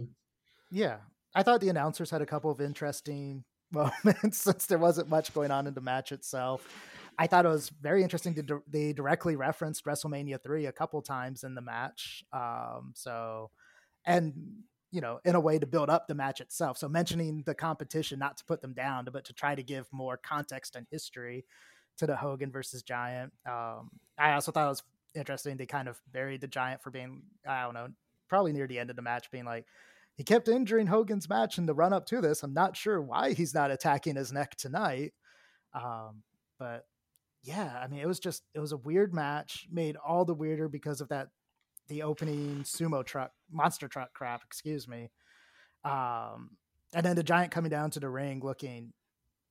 Yeah. I thought the announcers had a couple of interesting moments since there wasn't much going on in the match itself. I thought it was very interesting to they directly referenced WrestleMania 3 a couple times in the match. Um so and you know, in a way to build up the match itself. So mentioning the competition, not to put them down, but to try to give more context and history to the Hogan versus Giant. Um, I also thought it was interesting. They kind of buried the Giant for being, I don't know, probably near the end of the match, being like, he kept injuring Hogan's match in the run up to this. I'm not sure why he's not attacking his neck tonight. Um, but yeah, I mean, it was just, it was a weird match, made all the weirder because of that the opening sumo truck, monster truck crap, excuse me. Um, and then the giant coming down to the ring looking,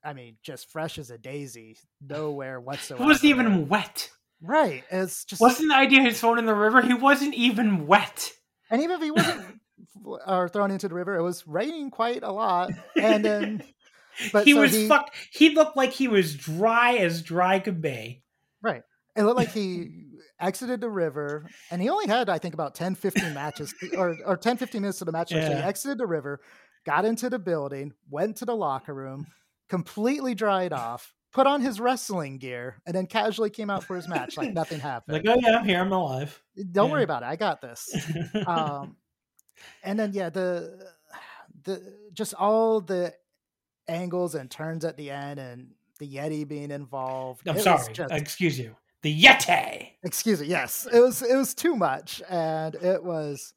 I mean, just fresh as a daisy, nowhere He whatsoever. wasn't even wet. Right. It's just, Wasn't the idea he's thrown in the river? He wasn't even wet. and even if he wasn't or thrown into the river, it was raining quite a lot. And then, But he so was he- fuck. He looked like he was dry as dry could be. right. It looked like he exited the river and he only had, I think, about 10, 15 matches or, or 10, 15 minutes to the match. So he Yeah. exited the river, got into the building, went to the locker room, completely dried off, put on his wrestling gear, and then casually came out for his match like nothing happened. Like, oh yeah, I'm here. I'm alive. Don't yeah. worry about it. I got this. um, and then yeah, the the just all the angles and turns at the end, and the Yeti being involved. I'm sorry. just- Excuse you. The Yeti. excuse me. Yes, it was it was too much, and it was.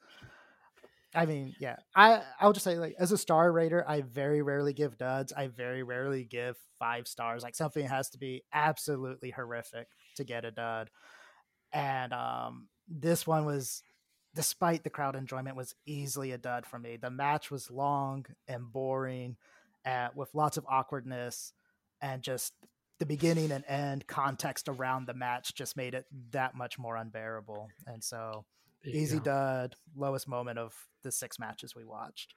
I mean, yeah, I I'll just say like as a star rater, I very rarely give duds. I very rarely give five stars. Like something has to be absolutely horrific to get a dud. And um this one was despite the crowd enjoyment was easily a dud for me. The match was long and boring uh, with lots of awkwardness and just the beginning and end context around the match just made it that much more unbearable. And so easy go. dud, lowest moment of the six matches we watched.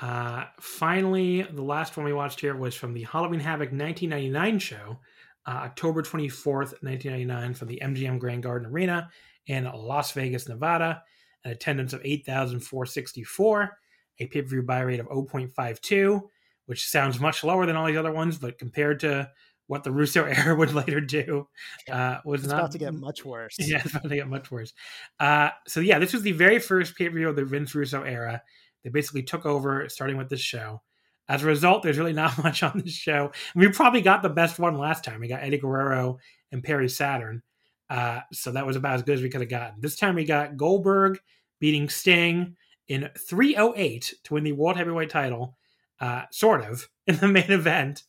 Uh, finally, the last one we watched here was from the Halloween Havoc 1999 show, uh, October 24th, 1999, from the MGM Grand Garden Arena in Las Vegas, Nevada. An attendance of 8,464, a pay per view buy rate of 0.52, which sounds much lower than all these other ones, but compared to what the Russo era would later do, uh, was It's not about to get much worse. yeah, it's about to get much worse. Uh, so yeah, this was the very first pay per view of the Vince Russo era. They basically took over, starting with this show. As a result, there's really not much on this show. We probably got the best one last time. We got Eddie Guerrero and Perry Saturn. Uh, so that was about as good as we could have gotten. This time we got Goldberg beating Sting in 308 to win the World Heavyweight title, uh, sort of, in the main event,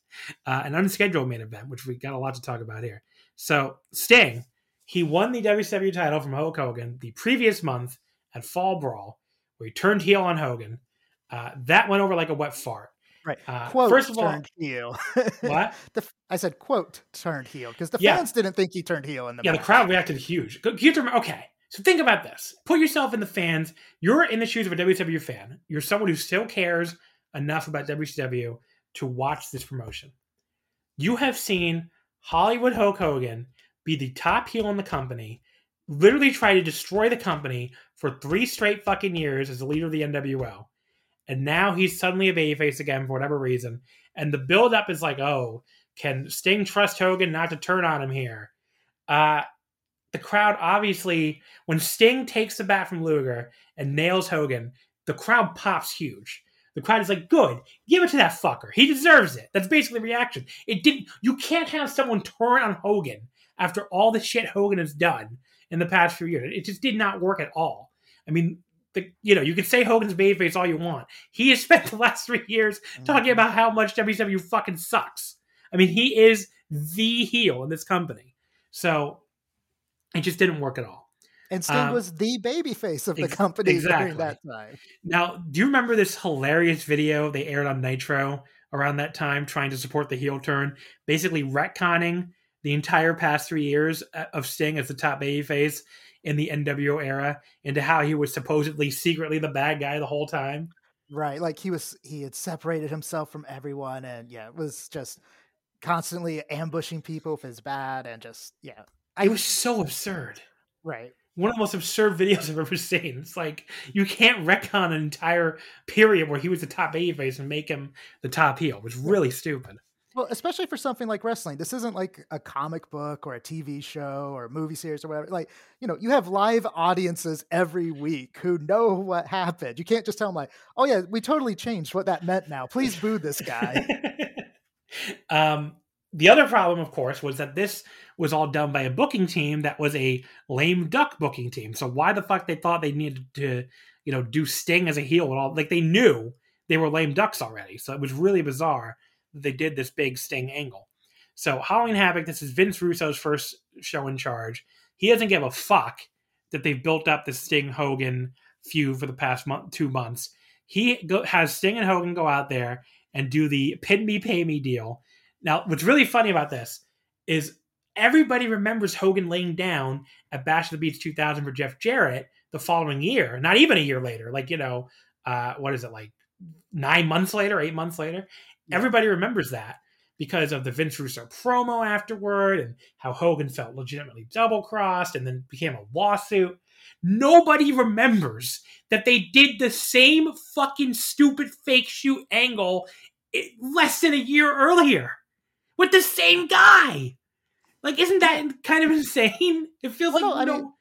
uh, an unscheduled main event, which we got a lot to talk about here. So Sting, he won the WCW title from Hulk Hogan the previous month at Fall Brawl, where he turned heel on Hogan. Uh, that went over like a wet fart. Right. Uh, quote first of all, turned heel. what? The, I said quote turned heel because the Yeah. fans didn't think he turned heel in the yeah, the crowd reacted huge. Go- You have to remember, okay, so think about this. Put yourself in the fans. You're in the shoes of a WWE fan. You're someone who still cares enough about WCW to watch this promotion. You have seen Hollywood Hulk Hogan be the top heel in the company, literally try to destroy the company for three straight fucking years as the leader of the NWO. And now he's suddenly a babyface again for whatever reason. And the build-up is like, oh, can Sting trust Hogan not to turn on him here? Uh, the crowd obviously, when Sting takes the bat from Luger and nails Hogan, the crowd pops huge. The crowd is like, "Good, give it to that fucker. He deserves it." That's basically the reaction. It didn't. You can't have someone turn on Hogan after all the shit Hogan has done in the past few years. It just did not work at all. I mean, the, you know, you can say Hogan's babyface all you want. He has spent the last three years talking about how much WCW fucking sucks. I mean, he is the heel in this company. So it just didn't work at all. And Sting Um, was the baby face of the ex- company exactly. during that time. Now, do you remember this hilarious video they aired on Nitro around that time trying to support the heel turn? Basically retconning the entire past three years uh, of Sting as the top baby face in the NWO era into how he was supposedly secretly the bad guy the whole time. Right. Like he was he had separated himself from everyone and yeah, it was just constantly ambushing people if it's bad and just yeah. I, it was so absurd. Right. One of the most absurd videos I've ever seen. It's like you can't retcon an entire period where he was the top babyface and make him the top heel. It was really stupid. Well, especially for something like wrestling. This isn't like a comic book or a TV show or a movie series or whatever. Like, you know, you have live audiences every week who know what happened. You can't just tell them like, "Oh yeah, we totally changed what that meant now. Please boo this guy." um the other problem, of course, was that this was all done by a booking team that was a lame duck booking team. So why the fuck they thought they needed to, you know, do Sting as a heel and all like they knew they were lame ducks already. So it was really bizarre that they did this big Sting angle. So Halloween Havoc, this is Vince Russo's first show in charge. He doesn't give a fuck that they've built up the Sting Hogan feud for the past month, two months. He go, has Sting and Hogan go out there and do the pin me pay me deal. Now, what's really funny about this is everybody remembers Hogan laying down at Bash of the Beach 2000 for Jeff Jarrett the following year, not even a year later, like, you know, uh, what is it, like nine months later, eight months later. Everybody remembers that because of the Vince Russo promo afterward and how Hogan felt legitimately double crossed and then became a lawsuit. Nobody remembers that they did the same fucking stupid fake shoot angle less than a year earlier with the same guy. Like, isn't that kind of insane? It feels well, like no, I, mean,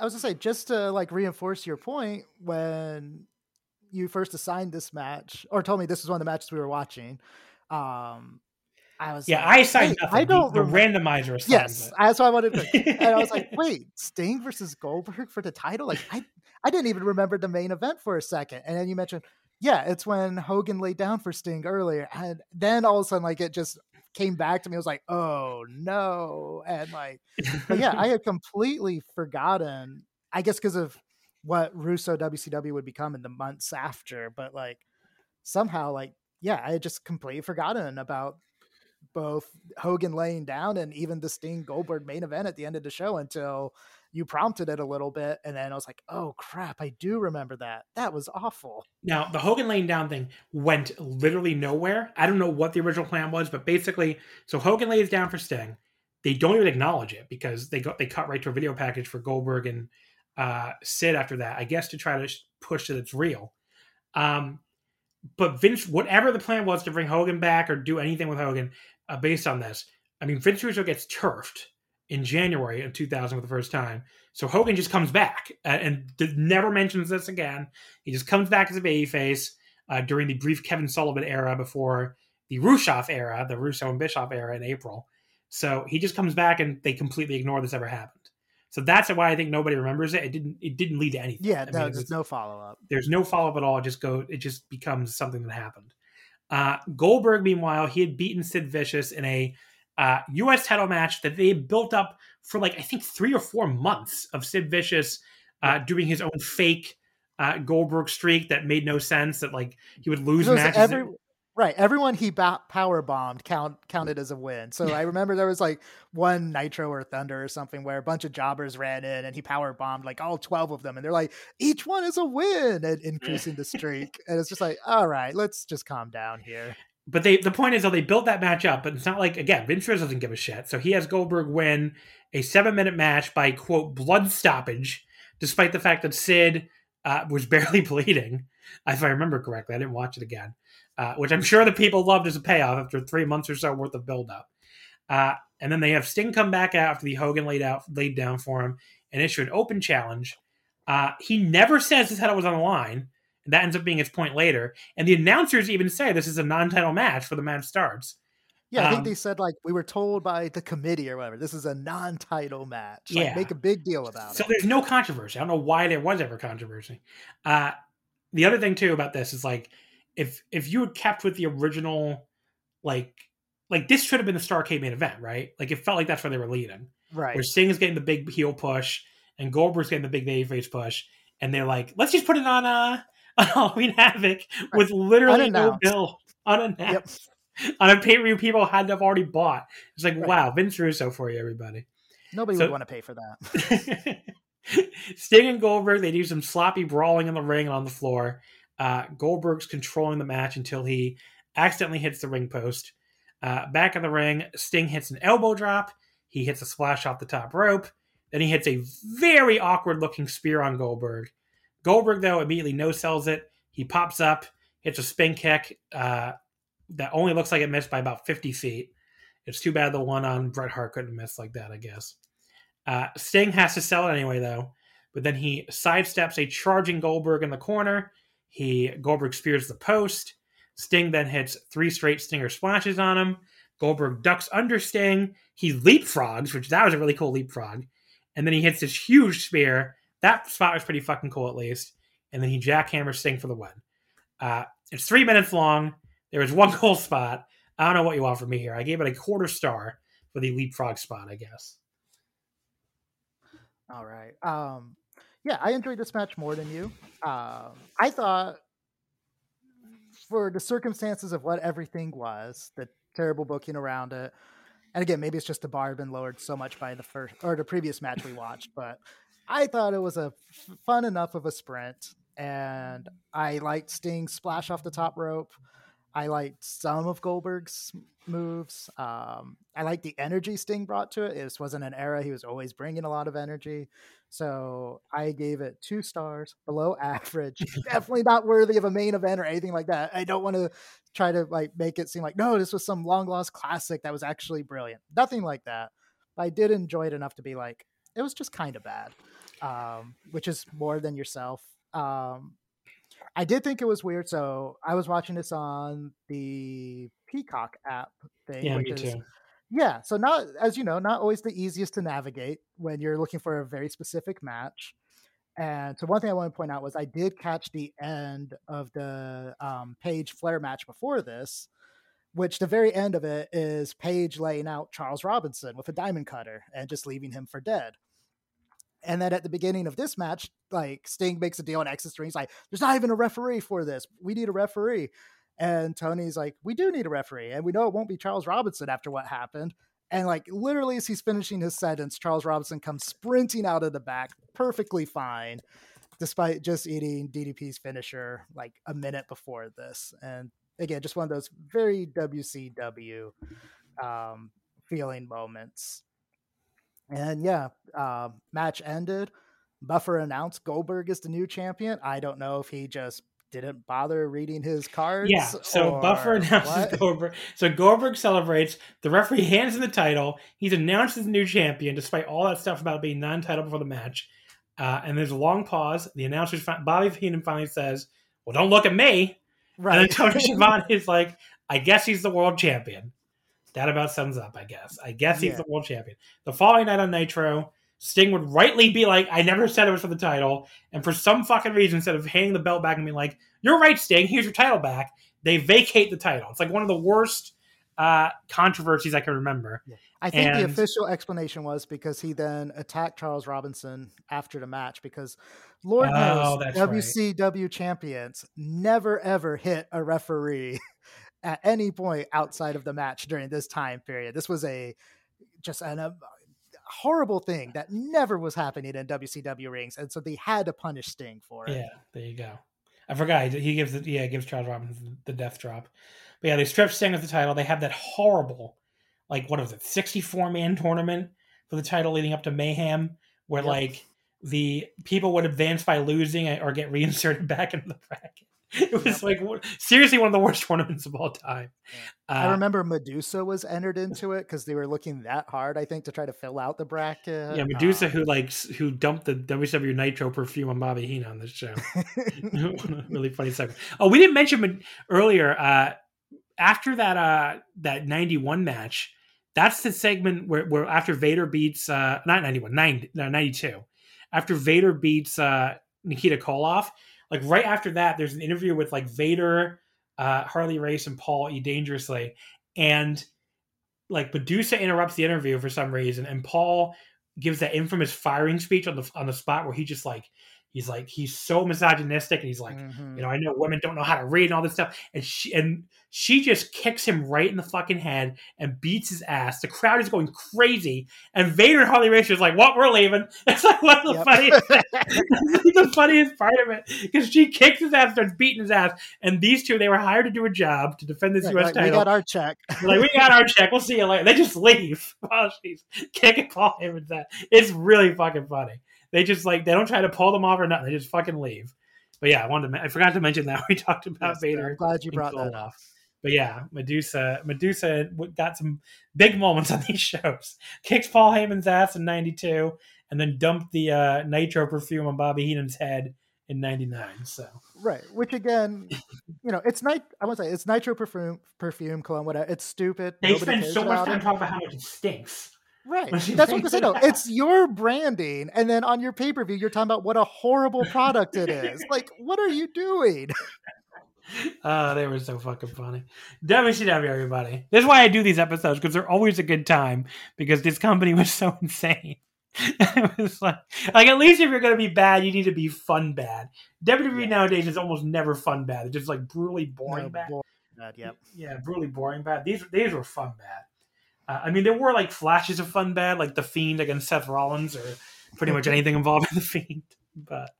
I was gonna say just to like reinforce your point when you first assigned this match or told me this was one of the matches we were watching, um, I was yeah, like, I signed hey, I don't the, the randomizer assigned Yes, it. that's what I wanted to. and I was like, wait, Sting versus Goldberg for the title? Like I, I didn't even remember the main event for a second. And then you mentioned, yeah, it's when Hogan laid down for Sting earlier, and then all of a sudden, like it just came back to me. I was like, oh no, and like, but yeah, I had completely forgotten. I guess because of what Russo WCW would become in the months after, but like somehow like yeah, I had just completely forgotten about both Hogan laying down and even the Sting Goldberg main event at the end of the show until you prompted it a little bit and then I was like, "Oh crap, I do remember that. That was awful." Now, the Hogan laying down thing went literally nowhere. I don't know what the original plan was, but basically, so Hogan lays down for Sting. They don't even acknowledge it because they got they cut right to a video package for Goldberg and uh, Sid after that, I guess to try to push that it's real. Um, but Vince, whatever the plan was to bring Hogan back or do anything with Hogan uh, based on this, I mean, Vince Russo gets turfed in January of 2000 for the first time. So Hogan just comes back uh, and never mentions this again. He just comes back as a babyface uh, during the brief Kevin Sullivan era before the Rushoff era, the Russo and Bischoff era in April. So he just comes back and they completely ignore this ever happened. So that's why I think nobody remembers it. It didn't. It didn't lead to anything. Yeah, no, mean, there's no follow up. There's no follow up at all. It just go. It just becomes something that happened. Uh, Goldberg, meanwhile, he had beaten Sid Vicious in a uh, U.S. title match that they built up for like I think three or four months of Sid Vicious uh, doing his own fake uh, Goldberg streak that made no sense. That like he would lose matches. Every, Right. Everyone he ba- power bombed count counted as a win. So I remember there was like one Nitro or Thunder or something where a bunch of jobbers ran in and he power bombed like all 12 of them. And they're like, each one is a win and increasing the streak. and it's just like, all right, let's just calm down here. But they the point is though they built that match up, but it's not like again, Vince doesn't give a shit. So he has Goldberg win a seven minute match by quote blood stoppage, despite the fact that Sid uh, was barely bleeding, if I remember correctly. I didn't watch it again uh, which I'm sure the people loved as a payoff after three months or so worth of buildup. Uh, and then they have Sting come back after the Hogan laid out laid down for him and issue an open challenge. Uh, he never says his title was on the line, that ends up being its point later. And the announcers even say this is a non-title match for the match starts. Yeah, I think um, they said like we were told by the committee or whatever. This is a non-title match. Like, yeah, make a big deal about so it. So there's no controversy. I don't know why there was ever controversy. Uh, the other thing too about this is like if if you had kept with the original like like this should have been the Starrcade main event, right? Like it felt like that's where they were leading. Right. Where Sting is getting the big heel push and Goldberg's getting the big babyface push, and they're like, let's just put it on uh on Halloween Havoc right. with literally no bill unannounced. Yep. On a pay per view people had to have already bought. It's like, right. wow, Vince Russo for you, everybody. Nobody so, would want to pay for that. Sting and Goldberg, they do some sloppy brawling in the ring and on the floor. Uh, Goldberg's controlling the match until he accidentally hits the ring post. Uh, back in the ring, Sting hits an elbow drop. He hits a splash off the top rope. Then he hits a very awkward looking spear on Goldberg. Goldberg, though, immediately no sells it. He pops up, hits a spin kick uh, that only looks like it missed by about 50 feet. It's too bad the one on Bret Hart couldn't miss like that, I guess. Uh, Sting has to sell it anyway, though. But then he sidesteps a charging Goldberg in the corner. He Goldberg spears the post. Sting then hits three straight Stinger splashes on him. Goldberg ducks under Sting. He leapfrogs, which that was a really cool leapfrog. And then he hits this huge spear. That spot was pretty fucking cool, at least. And then he jackhammers Sting for the win. Uh, it's three minutes long. There was one cool spot. I don't know what you want from me here. I gave it a quarter star for the leapfrog spot, I guess. All right. Um, yeah, I enjoyed this match more than you. Um, I thought, for the circumstances of what everything was, the terrible booking around it, and again, maybe it's just the bar had been lowered so much by the first or the previous match we watched, but I thought it was a f- fun enough of a sprint, and I liked Sting's splash off the top rope. I liked some of Goldberg's moves. Um, I liked the energy Sting brought to it. This wasn't an era he was always bringing a lot of energy. So I gave it two stars, below average. Definitely not worthy of a main event or anything like that. I don't want to try to like make it seem like no, this was some long lost classic that was actually brilliant. Nothing like that. But I did enjoy it enough to be like, it was just kind of bad, um, which is more than yourself. Um, I did think it was weird. So I was watching this on the Peacock app thing. Yeah, which me is- too. Yeah, so not as you know, not always the easiest to navigate when you're looking for a very specific match. And so one thing I want to point out was I did catch the end of the um, Page Flair match before this, which the very end of it is Page laying out Charles Robinson with a diamond cutter and just leaving him for dead. And then at the beginning of this match, like Sting makes a deal on exit ring. He's like, "There's not even a referee for this. We need a referee." And Tony's like, "We do need a referee, and we know it won't be Charles Robinson after what happened." And like literally, as he's finishing his sentence, Charles Robinson comes sprinting out of the back, perfectly fine, despite just eating DDP's finisher like a minute before this. And again, just one of those very WCW um, feeling moments. And yeah, uh, match ended. Buffer announced Goldberg is the new champion. I don't know if he just didn't bother reading his cards. Yeah, so Buffer announces what. Goldberg. So Goldberg celebrates. The referee hands him the title. He's announced as the new champion, despite all that stuff about being non-title before the match. Uh, and there's a long pause. The announcer, Bobby Heenan, finally says, "Well, don't look at me." Right. And then. Tony Schiavone is like, "I guess he's the world champion." That about sums up, I guess. I guess he's Yeah. the world champion. The following night on Nitro, Sting would rightly be like, I never said it was for the title. And for some fucking reason, instead of handing the belt back and being like, You're right, Sting, here's your title back, they vacate the title. It's like one of the worst uh, controversies I can remember. I think the official explanation was because he then attacked Charles Robinson after the match because Lord Oh, knows that's right. WCW champions never ever hit a referee at any point outside of the match during this time period. This was a just an, a horrible thing that never was happening in WCW rings, and so they had to punish Sting for it. Yeah, there you go. I forgot he gives the, yeah he gives Charles Robinson the death drop. But yeah, they strip Sting of the title. They have that horrible, like what was it, sixty four man tournament for the title leading up to Mayhem, where Yep. like the people would advance by losing eh, or get reinserted back into the bracket. It was like seriously one of the worst tournaments of all time. I Uh, remember Medusa was entered into it because they were looking that hard, I think, to try to fill out the bracket. yeah, Medusa, who like who dumped the WCW Nitro perfume on Bobby Heenan on this show. really funny segment. Oh, we didn't mention earlier. Uh, after that, uh, that ninety one match, that's the segment where, where after Vader beats uh, not 91, 90, no, 92. After Vader beats uh, Nikita Koloff, like right after that, there's an interview with like Vader, uh, Harley Race, and Paul E. Dangerously, and like Medusa interrupts the interview for some reason, and Paul gives that infamous firing speech on the on the spot where he just like He's like he's so misogynistic, and he's like, Mhm. you know, I know women don't know how to read and all this stuff, and she and she just kicks him right in the fucking head and beats his ass. The crowd is going crazy, and Vader and Harley Race is like, "What? We're leaving." It's like what the Yep. funniest, the funniest part of it because she kicks his ass, starts beating his ass, and these two they were hired to do a job to defend this Right, U.S. like, we got our check. Like, we got our check. We'll see you later. They just leave while she's kicking Paul Heyman's ass. It's really fucking funny. They just like they don't try to pull them off or nothing. They just fucking leave. But yeah, I wanted to. I forgot to mention that we talked about Yes, Vader. I'm glad you brought that up. off. But yeah, Medusa, Medusa got some big moments on these shows. Kicks Paul Heyman's ass in '92, and then dumped the uh, nitro perfume on Bobby Heenan's head in '99. So Right. Which again, you know, it's night. I want to say it's nitro perfume, perfume, cologne, whatever. It's stupid. they Nobody spend so much time it. talking about how much it stinks. Right. That's what I'm saying. It's your branding, and then on your pay per view, you're talking about what a horrible product it is. Like, what are you doing? Oh, they were so fucking funny. WCW, everybody. This is why I do these episodes because they're always a good time because this company was so insane. it was like, like at least if you're gonna be bad, you need to be fun bad. WWE Yeah. nowadays is almost never fun bad. It's just like brutally boring No, bad. boy, bad, Yep. Yeah, brutally boring bad. These these were fun bad. Uh, I mean, there were like flashes of fun bad, like the Fiend against Seth Rollins, or pretty much anything involving the Fiend. But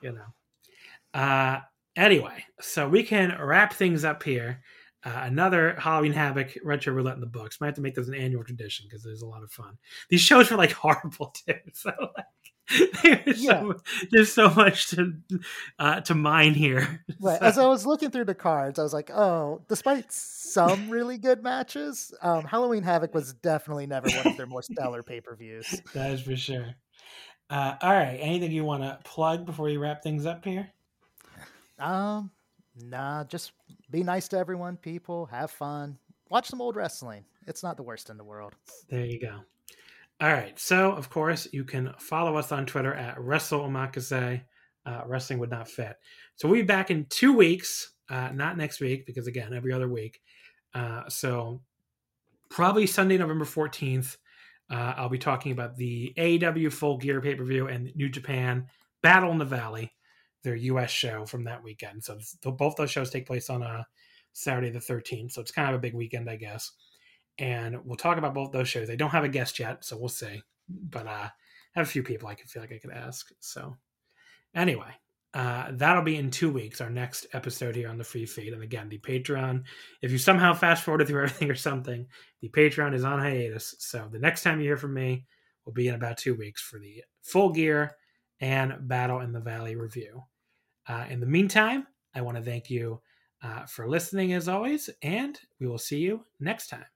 you know, uh, anyway, so we can wrap things up here. Uh, another Halloween Havoc retro roulette in the books. Might have to make this an annual tradition because there's a lot of fun. These shows were like horrible too. So like, there's, so, there's so much to uh, to mine here. Right. So- As I was looking through the cards, I was like, oh, despite some really good matches, um, Halloween Havoc was definitely never one of their more stellar pay per views. That is for sure. Uh, all right. Anything you want to plug before you wrap things up here? Um, nah, just be nice to everyone, people, have fun, watch some old wrestling. It's not the worst in the world. There you go. All right. So, of course, you can follow us on Twitter at WrestleOmakase. Uh, wrestling would not fit. So we'll be back in two weeks. Uh, not next week because again, every other week. Uh, so probably Sunday, November fourteenth. Uh, I'll be talking about the AEW Full Gear pay per view and New Japan Battle in the Valley, their U.S. show from that weekend. So both those shows take place on a Saturday the thirteenth. So it's kind of a big weekend, I guess. And we'll talk about both those shows. I don't have a guest yet, so we'll see. But uh, I have a few people I can feel like I could ask. So anyway, uh, that'll be in two weeks, our next episode here on the free feed. And again, the Patreon, if you somehow fast forwarded through everything or something, the Patreon is on hiatus. So the next time you hear from me will be in about two weeks for the full gear and Battle in the Valley review. Uh, in the meantime, I want to thank you uh, for listening as always, and we will see you next time.